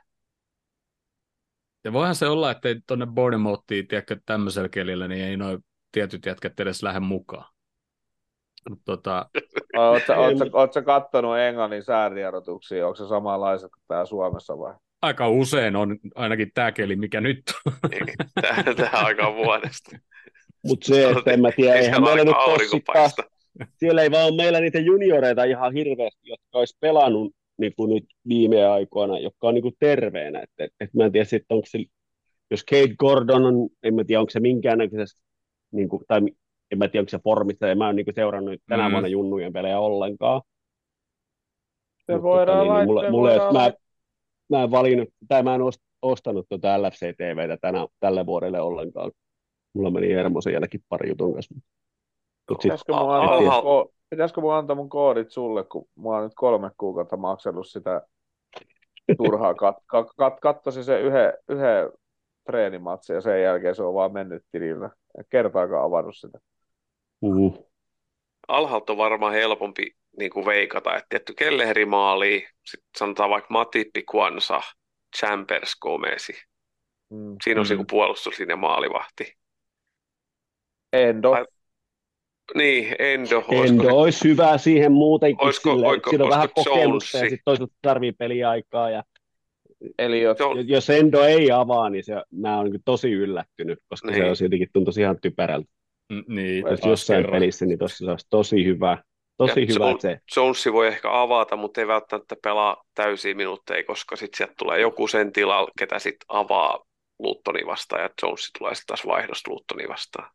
Ja voihan se olla, että tuonne Bournemouthiin, tiedätkö, tämmöisellä kelillä, niin ei noin tietyt jätkät edes lähde mukaan. Tota, Oletko, kattonut Englannin säätiedotuksia? Onko se samanlaiset kuin täällä Suomessa vai? Aika usein on ainakin tämä keli, mikä nyt on. Tähän, tähän aikaan vuodesta. mutta se, että en mä tiedä, Ei eihän siellä meillä nyt ole siellä ei vaan ole meillä niitä junioreita ihan hirveästi, jotka olisi pelannut niin kuin nyt viime aikoina, jotka on niin kuin terveenä. Et, et, et mä en tiedä sitten, onko se, jos Kate Gordon on, en mä tiedä, onko se minkäännäköisessä, niin kuin, tai en mä tiedä, onko se formissa, en mä ole niin kuin seurannut tänä Mm. vuonna junnujen pelejä ollenkaan. Se Mut voidaan tota, niin, laittaa- mulle, mulle, voidaan mä, mä en valinnut, tai mä en ost- ostanut tuota LFC-TVtä tänä, tälle vuodelle ollenkaan. Mulla meni Hermosen jälkeen pari jutun kanssa. Mut sit, Pitäisikö mun, antaa, pitäisikö mun antaa mun koodit sulle, kun mä oon nyt kolme kuukautta maksellut sitä turhaa. Kat, kat, kat, kattosi se yhden, yhden treenimatsin ja sen jälkeen se on vaan mennyt tilillä. En kertaakaan avannut sitä. mm, Alhaalta on varmaan helpompi niin kuin veikata, että tietty Kelleri maali, sitten sanotaan vaikka Matippi, Kwansa, Chambers, Gomesi. Mm. Siinä on Mm. niin puolustuslinja maalivahti. Endo. Ai- Niin, Endo, Endo se- olisi hyvä siihen muutenkin, Olisiko- sillä, oiko- siinä on vähän kokemusta ja sitten toisaalta tarvii peliaikaa. Ja, Eli jos, Se on- jos Endo ei avaa, niin se, mä oon niin tosi yllättynyt, koska se Niin. on siltikin tuntuisi ihan typerältä. Niin, Jos jossain kerran. pelissä, niin tossa se olisi tosi hyvä. Tosi Ja hyvä, Jones- se Jonesi voi ehkä avata, mutta ei välttämättä pelaa täysiä minuutteja, koska sitten sieltä tulee joku sen tilalla, ketä sitten avaa Luttoni vastaan, ja Jonesi tulee sitten taas vaihdosta Luttoni vastaan.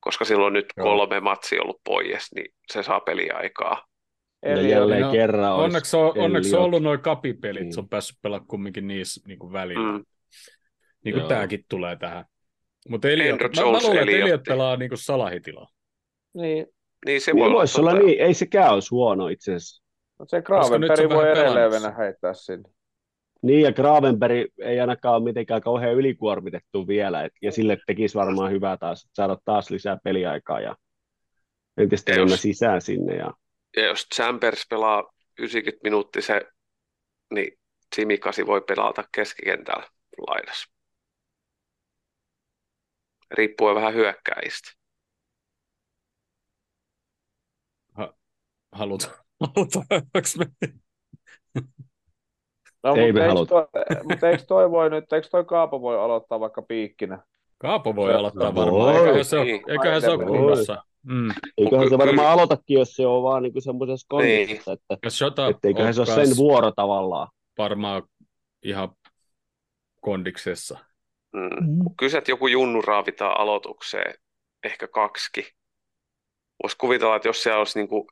Koska silloin nyt Joo. kolme matsia ollut pois, niin se saa peliaikaa. ja eli jälleen No, kerran Onneksi on, onneksi on ollut noin kapipelit, Niin. se on päässyt pelaamaan kumminkin niissä niin kuin välillä. Mm. Niin kuin Joo. tämäkin tulee tähän. Mutta Andrew mä, mä luulen, että. Elliot pelaa niin kuin salahitilaa. niin, Niin se Niin voi voisi olla niin, ei sekään olisi huono itse asiassa. mutta se Gravenberg voi edelleen mennä heittää sinne. Niin, ja Gravenberg ei ainakaan ole mitenkään kauhean ylikuormitettu vielä, et, ja sille tekisi varmaan hyvää taas saada taas lisää peliaikaa ja entistä Ja enemmän jos- sisään sinne. Ja, Ja jos Chambers pelaa 90 minuuttia se, niin Simikasi voi pelata keskikentällä laidassa. Riippuu vähän hyökkääjistä. Halutaan. Halutaanko me? No, Ei mutta me eikö haluta. toi, mutta eikö toi voi nyt, eikö toi Kaapo voi aloittaa vaikka piikkinä? Kaapo voi Se- aloittaa voi. varmaan. Eiköhän se, ole- Niin. eiköhän se ole kunnossa. Mm. eiköhän se varmaan aloitakin, jos se on vaan niin semmoisessa kondissa, että Ja Shota etteiköhän se ole sen vuoro tavallaan. varmaan ihan kondiksessa. Mm. Kyllä sieltä joku junnu raavitaan aloitukseen, ehkä kaksikin. Voisi kuvitella, että jos siellä olisi niin kuin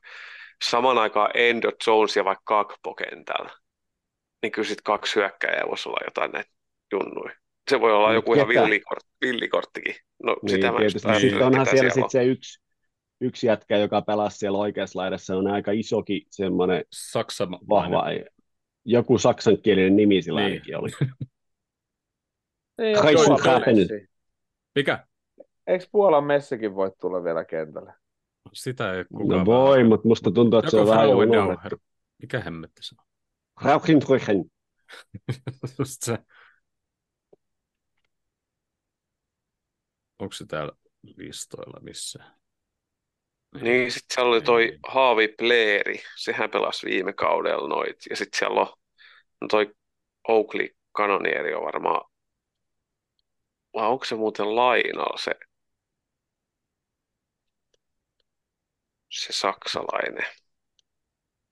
saman aikaan Endo, Jones ja vaikka Kakpo kentällä, niin kyllä sitten kaksi hyökkäjää voisi olla jotain näitä junnuja. Se voi olla joku ihan villikort, villikorttikin. No Niin, sitä mä tietysti. ajattelin, Sitten onhan ketä siellä, siellä sit se yksi, yksi jätkä, joka pelasi siellä oikeassa laidassa, on aika isokin semmoinen Saksa vahva, joku saksankielinen nimi sillä Niin. ainakin oli. Messi. Mikä? Eikö Puolan Messikin voi tulla vielä kentälle? Sitä ei kukaan No voi, mutta musta tuntuu, että se on Joku vähän unohdettu. Mikä hemmetti se on? Rauchenbrüchen. Just se. Onko se täällä listoilla missään? Niin, sitten siellä oli toi Haavi Pleeri, sehän pelasi viime kaudella noit. Ja sitten siellä on no toi Oakley Kanonieri on varmaan, vai onko se muuten lainalla se, se saksalainen?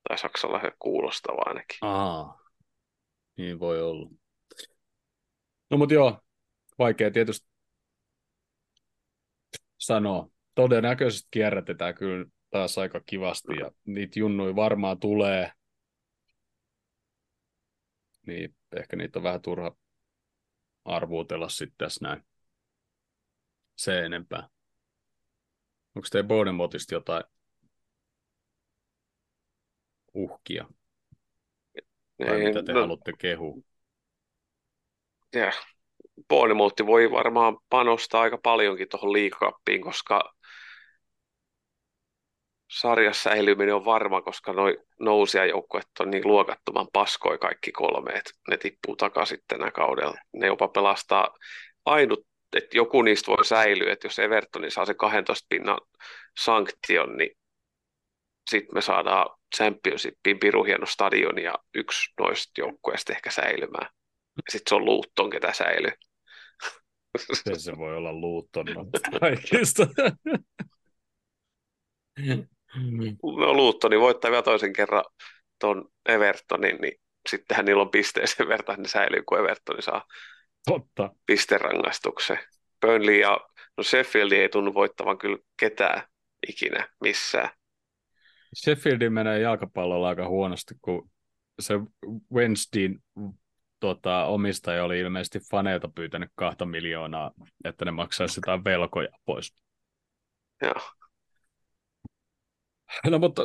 Tai saksalaisen kuulostava ainakin. Aa. Niin voi olla. No mutta joo, vaikea tietysti sanoa. Todennäköisesti kierrätetään kyllä taas aika kivasti ja niitä junnui varmaan tulee. Niin ehkä niitä on vähän turha arvuutella sitten tässä näin se enempää. Onko teidän Bournemouthista jotain uhkia? Tai Ei, mitä te no- haluatte kehua? Ja Bournemouth voi varmaan panostaa aika paljonkin tuohon liikakappiin, koska sarjassa säilyminen on varma, koska noi nousijajoukkueet on niin luokattoman paskoi kaikki kolme, että ne tippuu takaisin tänä kaudella. Ne jopa pelastaa ainut, että joku niistä voi säilyä, että jos Evertoni saa se 12 pinnan sanktion, niin sitten me saadaan Championshipin piru hieno stadion ja yksi noista joukkueista ehkä säilymään. Sitten se on Luutton, ketä säilyy. Se, se voi olla Luutton kaikista. No Luuttoni voittaa vielä toisen kerran tuon Evertonin, niin sittenhän niillä on pisteeseen vertaan, ne säilyy, kun Evertoni saa Totta. pisterangaistuksen. Burnley ja no Sheffield ei tunnu voittavan kyllä ketään ikinä missään. Sheffieldin menee jalkapallolla aika huonosti, kun se Wednesdayn tota, omistaja oli ilmeisesti faneilta pyytänyt kahta miljoonaa, että ne maksaisi jotain velkoja pois. Joo. No mutta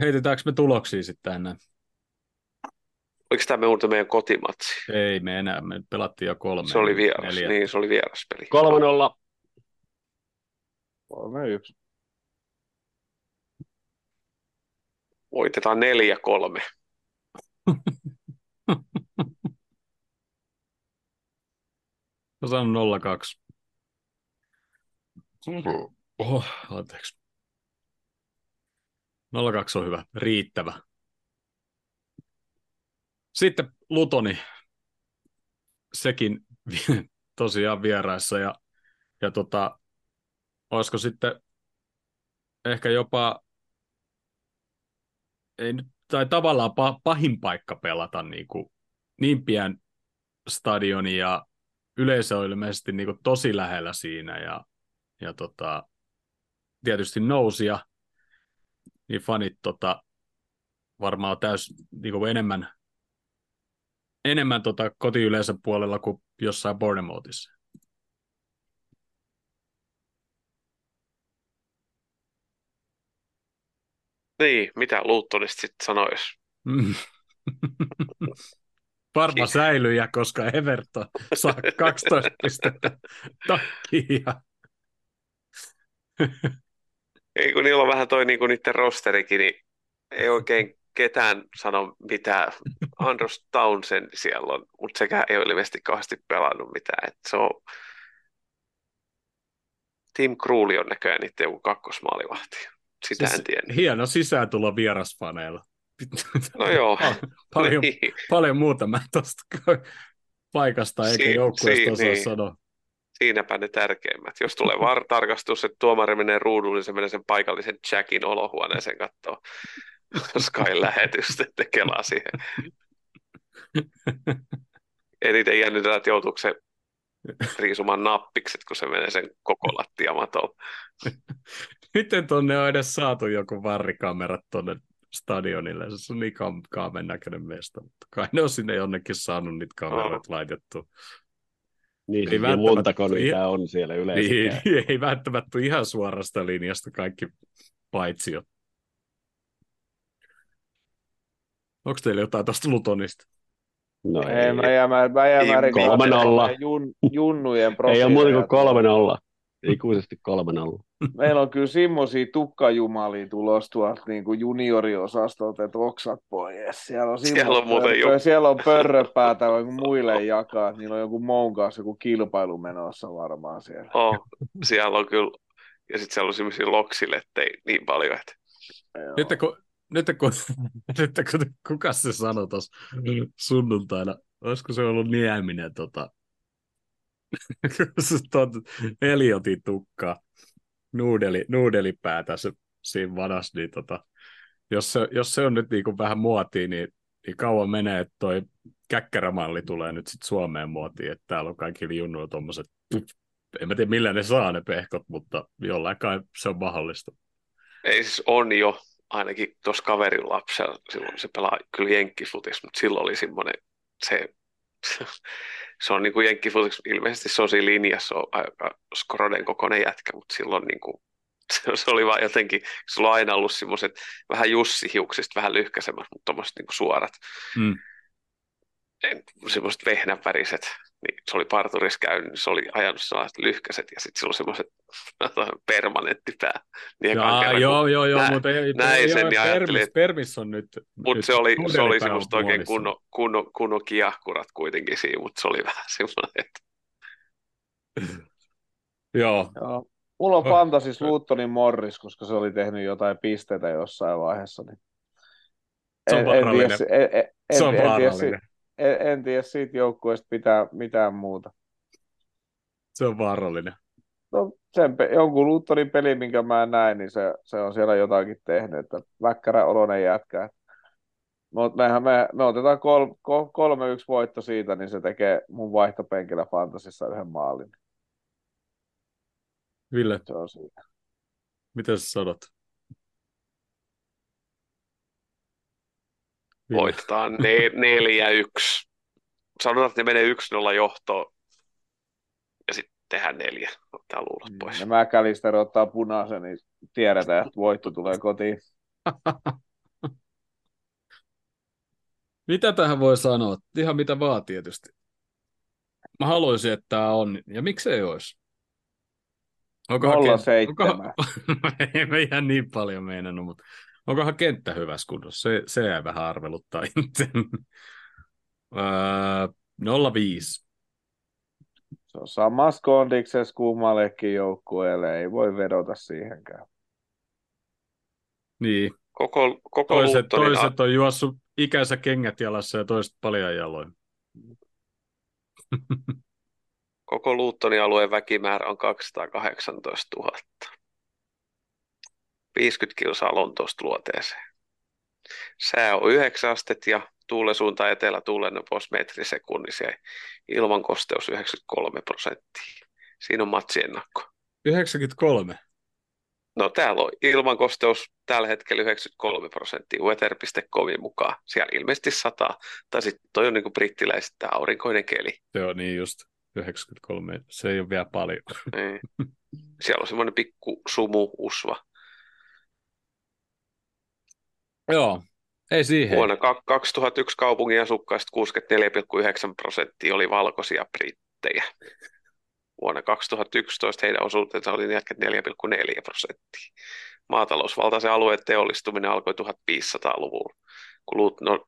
heitetäänkö me tuloksia sitten tänne? Oliko tämä muuten meidän kotimatsi? Ei me enää, me pelattiin jo kolme. Se oli vieras, neljä. niin se oli vieraspeli. 3-0. 3-1. Voitetaan 4-3. Mä sanon 02. Oho, anteeksi. 02 on hyvä, riittävä. Sitten Lutoni, sekin tosiaan vieraissa ja, ja tota, olisiko sitten ehkä jopa, ei nyt, tai tavallaan pa, pahin paikka pelata niin, kuin, niin pian stadioni ja yleisö on ilmeisesti niin kuin tosi lähellä siinä ja, ja tota, tietysti nousia, niin fanit tota, varmaan täys niin kuin enemmän, enemmän tota kotiyleisön puolella kuin jossain Bournemouthissa. Niin, mitä Luuttonista sitten sanoisi? Mm. Varma säilyjä, koska Everton saa 12 pistettä takia. Ei kun niillä on vähän toi niinku niiden rosterikin, niin ei oikein ketään sano mitään. Andros Townsend siellä on, mutta sekään ei ole ilmeisesti kauheasti pelannut mitään. Et se on... Tim Kruli on näköjään niiden joku kakkosmaalivahti. Sitä en tiedä. Hieno sisääntulo vierasfaneilla. No joo. paljon, niin. paljon muuta mä tuosta paikasta eikä Si- joukkueesta si- osaa niin. sanoa. Siinäpä ne tärkeimmät. Jos tulee VAR-tarkastus, että tuomari menee ruudulle, niin se menee sen paikallisen Jackin olohuoneeseen katsoa Sky-lähetystä, että kelaa siihen. Eniten jännitetään, että joutuuko se riisumaan nappikset, kun se menee sen koko lattiamatolla. Miten tonne on edes saatu joku varrikamera tonne stadionille? Se on niin kam- kaamen näköinen mesta, mutta kai ne on sinne jonnekin saanut niitä kamerat laitettu. Niin, Ei välttämättä- montako niitä on siellä yleensä. Niin, ei välttämättä ihan suorasta linjasta kaikki paitsi jo. Onko teillä jotain tuosta Lutonista? No Ei, ei, mä jää, mä, mä jää Ei, määrin kolme nolla. jun, junnujen ei ole muuta kuin profiileja. 3-0. Ikuisesti 3-0. Meillä on kyllä semmoisia tukkajumalia tulossa tuolta niin kuin junioriosastolta, että oksat pois. Siellä on, Siellä Simmo on muuten pörrö- jo- Siellä on pörröpäätä joku muille jakaa. Niillä on joku moun kanssa joku kilpailu menossa varmaan siellä. Oh, siellä on kyllä, ja sitten siellä on semmoisia loksilettejä niin paljon, että Joo. Nyt kun, nyt kun, nyt kun kuka se sanoi tuossa sunnuntaina, olisiko se ollut Nieminen tota, Eliotin tukkaa, nuudeli, nuudelipäätä se siinä vadas, niin tota, jos, se, jos se on nyt niin kuin vähän muotia, niin, niin kauan menee, että toi käkkärämalli tulee nyt sitten Suomeen muotiin, että täällä on kaikki junnuilla tuommoiset, en mä tiedä millä ne saa ne pehkot, mutta jollain kai se on mahdollista. Ei siis on jo, ainakin tuossa kaverin lapsella, silloin se pelaa kyllä jenkkifutis, mutta silloin oli semmoinen, se, se on niin kuin jenkkifutis, ilmeisesti se on siinä linjassa, se on aika skroden kokoinen jätkä, mutta silloin niin kuin, se oli vaan jotenkin, se on aina ollut semmoiset vähän Jussi-hiuksista, vähän lyhkäisemmät, mutta tuommoiset niin suorat. Mm semmoiset vehnänväriset, niin se oli parturissa käynyt, niin se oli ajanut sellaiset lyhkäiset ja sitten sillä oli semmoiset permanenttipää. Niin Jaa, kerran, joo, joo, joo, nä, mutta ei, näin ei, sen, niin permis, että, permis on nyt Mutta se oli, se oli semmoista oikein kunno, kunno, kunno kiahkurat kuitenkin siinä, mutta se oli vähän semmoinen, että... joo. joo. Mulla on fantasis Luuttonin Morris, koska se oli tehnyt jotain pisteitä jossain vaiheessa. Niin... Se on. En, en, en, en, se on vaarallinen en, en tiedä siitä joukkueesta pitää mitään muuta. Se on vaarallinen. No, sen, jonkun Luuttonin peli, minkä mä näin, niin se, se on siellä jotakin tehnyt, että väkkärä oloinen jätkä. Mutta mehän me, me otetaan kol, kol, kolme yksi voitto siitä, niin se tekee mun vaihtopenkillä Fantasissa yhden maalin. Ville, se on siinä. mitä sä sanot? Voitetaan ne, neljä yksi. Sanotaan, että ne menee 1-0 johtoon ja sitten tehdään neljä. Ottaa luulot mm, pois. Ja Mäkälister ottaa punaisen, niin tiedetään, että voitto tulee kotiin. mitä tähän voi sanoa? Ihan mitä vaan tietysti. Mä haluaisin, että tämä on, ja miksei olisi? Onkohan 07. Onko... ei me ihan niin paljon meinannut, mutta Onkohan kenttä hyvässä kunnossa? Se, se jäi vähän arveluttaa öö, 05. Se on samassa kondiksessa kummallekin joukkueelle, ei voi vedota siihenkään. Niin. Koko, koko toiset, toiset on juossut ikänsä kengät jalassa ja toiset paljon jaloin. Koko Luuttonin alueen väkimäärä on 218 000. 50 kilsaa Lontoosta luoteeseen. Sää on 9 astetta ja tuulen suunta etelä tuulennopeus metrisekunnissa ja ilman kosteus 93 prosenttia. Siinä on matsiennakko. 93? No täällä on ilman kosteus tällä hetkellä 93 prosenttia weather.comin mukaan. Siellä ilmeisesti sataa. Tai sitten toi on niin brittiläiset tämä aurinkoinen keli. Se on niin just 93. Se ei ole vielä paljon. Niin. Siellä on semmoinen pikku sumu usva. Joo, ei siihen. Vuonna 2001 kaupungin asukkaista 64,9 prosenttia oli valkoisia brittejä. Vuonna 2011 heidän osuutensa oli 44,4 prosenttia. Maatalousvaltaisen alueen teollistuminen alkoi 1500-luvulla, kun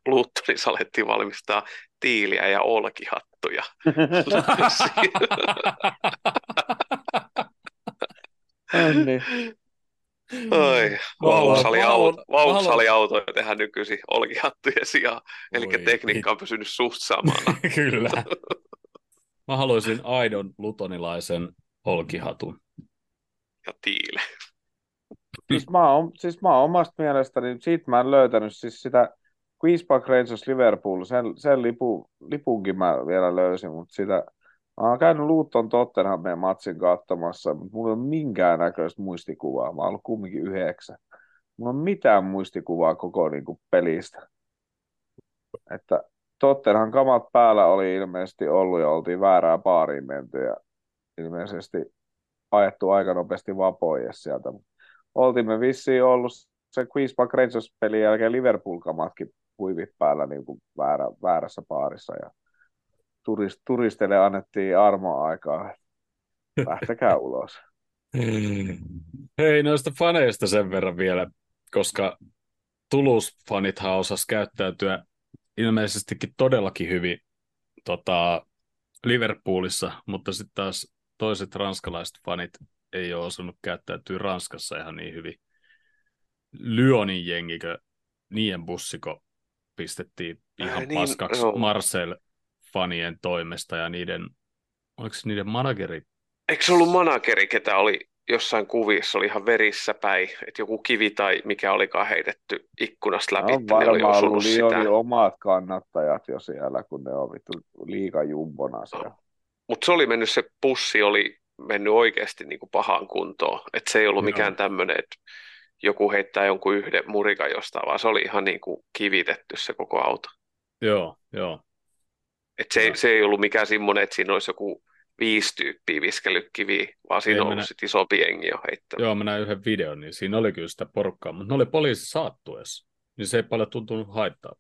Luuttonissa alettiin valmistaa tiiliä ja olkihattuja. niin. Oi, vauhsaliautoja tehdään nykyisin olkihattujen sijaan, eli Oi, tekniikka on pysynyt suht samana. Kyllä. Mä haluaisin aidon lutonilaisen olkihatun. Ja tiile. Siis mä oon, siis mä oon omasta mielestäni, siitä mä en löytänyt siis sitä Queen's Park Rangers Liverpool, sen, sen lipu, lipunkin mä vielä löysin, mutta sitä, Mä oon käynyt Luutton Tottenhamin matsin katsomassa, mutta mulla ei ole minkäännäköistä muistikuvaa. Mä oon ollut kumminkin yhdeksän. Mulla on mitään muistikuvaa koko niin kuin, pelistä. Että Tottenham kamat päällä oli ilmeisesti ollut ja oltiin väärää baariin menty ja ilmeisesti ajettu aika nopeasti vapoja sieltä. Oltiin me vissiin ollut se Queen's Park Rangers pelin jälkeen Liverpool-kamatkin huivit päällä niin kuin väärä, väärässä baarissa ja turist, turisteille annettiin armoaikaa. Lähtekää ulos. Hei, noista faneista sen verran vielä, koska Toulouse-fanithan osas käyttäytyä ilmeisestikin todellakin hyvin tota, Liverpoolissa, mutta sitten taas toiset ranskalaiset fanit ei ole osannut käyttäytyä Ranskassa ihan niin hyvin. Lyonin jengikö, niiden bussiko pistettiin ihan äh, niin, paskaksi no. Marcel fanien toimesta ja niiden, oliko se niiden manageri? Eikö se ollut manageri, ketä oli jossain kuvissa oli ihan verissä päin, että joku kivi tai mikä olikaan heitetty ikkunasta läpi, oli varmaan osunut ollut sitä. Lyonin omat kannattajat jo siellä, kun ne on vittu liiga jumbona siellä. Mutta se oli mennyt, se pussi oli mennyt oikeasti niin kuin pahaan kuntoon. Että se ei ollut Joo. mikään tämmöinen, että joku heittää jonkun yhden murikan jostain, vaan se oli ihan niin kuin kivitetty se koko auto. Joo, joo. Et se, ei, se ei ollut mikään semmoinen, että siinä olisi joku viisi tyyppiä viskellyt kiviä, vaan siinä Ei on ollut sit iso jengi jo heittänyt. Joo, mä näin yhden videon, niin siinä oli kyllä sitä porukkaa, mutta ne oli poliisi saattuessa. Niin se ei paljon tuntunut haittaa.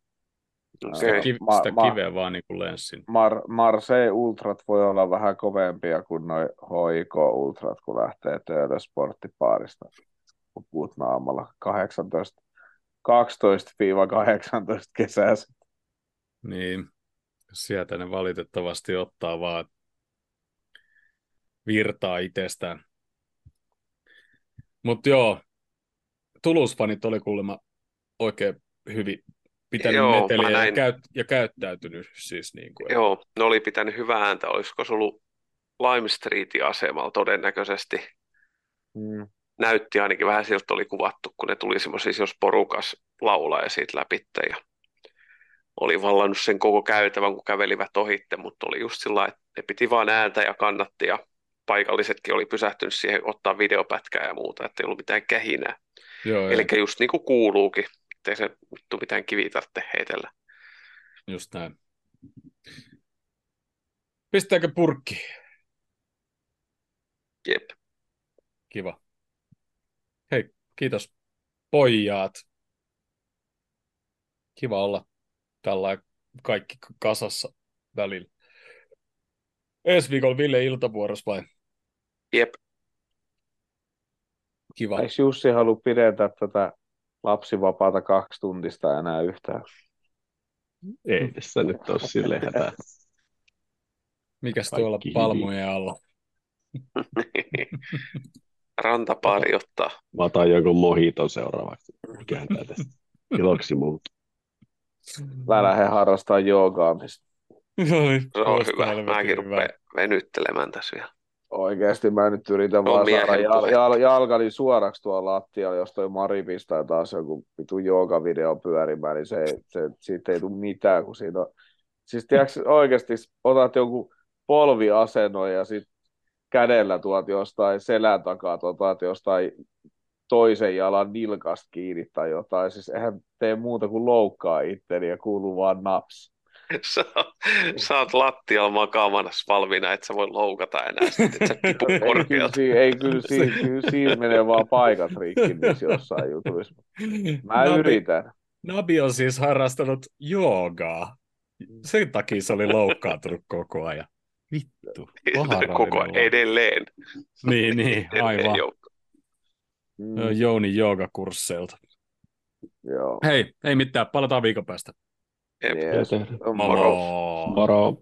Sitä, Okei. kiv- Ma- sitä ma- kiveä vaan niin kuin lenssin. Mar- Marseille Ultrat voi olla vähän kovempia kuin noi HIK Ultrat, kun lähtee töille sporttipaarista. Kun puhut naamalla 18, 12-18 kesässä. Niin, sieltä ne valitettavasti ottaa vaan virtaa itsestään. Mutta joo, Toulouse-fanit oli kuulemma oikein hyvin pitänyt Joo, meteliä ja, näin. käyt, ja käyttäytynyt siis niin kuin. Joo, ne oli pitänyt hyvää ääntä. Olisiko se ollut Lime Streetin asemalla todennäköisesti? Mm. Näytti ainakin vähän siltä oli kuvattu, kun ne tuli semmoisissa, jos porukas laulaa ja siitä läpitte. Ja oli vallannut sen koko käytävän, kun kävelivät ohitte, mutta oli just sillä että ne piti vaan ääntä ja kannatti ja paikallisetkin oli pysähtynyt siihen ottaa videopätkää ja muuta, että ei ollut mitään kähinää. Joo, Eli just niin kuin kuuluukin, ettei se vittu mitään kivi tarvitse heitellä. just näin. Pistääkö purkki? Jep. Kiva. Hei, kiitos pojat. Kiva olla tällä kaikki kasassa välillä. Ensi viikolla Ville iltavuorossa vai? Jep. Kiva. Eikö Jussi halua pidentää tätä lapsivapaata kaksi tuntista enää yhtään? Ei tässä nyt ole silleen hätää. Mikäs Kaikki tuolla palmujen alla? Rantapaari ottaa. Mä otan jonkun mohiton seuraavaksi. Kääntää tästä. Iloksi muuta. Mä lähden harrastamaan joogaamista. Oi, Se on hyvä. Mäkin rupean venyttelemään tässä vielä. Oikeesti mä nyt yritän On vaan saada jal, jal, jalkani suoraksi tuolla lattialla, jos toi Mari pistää taas joku vitu joogavideo pyörimään, niin se, se, siitä ei tule mitään, kun siinä on... Siis tiedätkö, oikeasti otat joku polviasennon ja sit kädellä tuot jostain selän takaa, otat jostain toisen jalan nilkasta kiinni tai jotain. Siis eihän tee muuta kuin loukkaa itteni ja kuuluu vaan naps. Sä, sä oot lattialla makaamana valmiina, et sä voi loukata enää, sit, et sä tipu Ei kyllä, korkealta. si- ei kyllä, si- kyllä siinä menee vaan paikat rikki niissä jossain jutuissa. Mä Nabi, yritän. Nabi on siis harrastanut joogaa. Sen takia se oli loukkaantunut koko ajan. Vittu. Koko lapsi. edelleen. Niin, niin, Edelleen aivan. joukko. Mm. Jouni joogakursseilta. Joo. Hei, ei mitään, palataan viikon päästä. Yes. Oh, moro. Moro. Moro.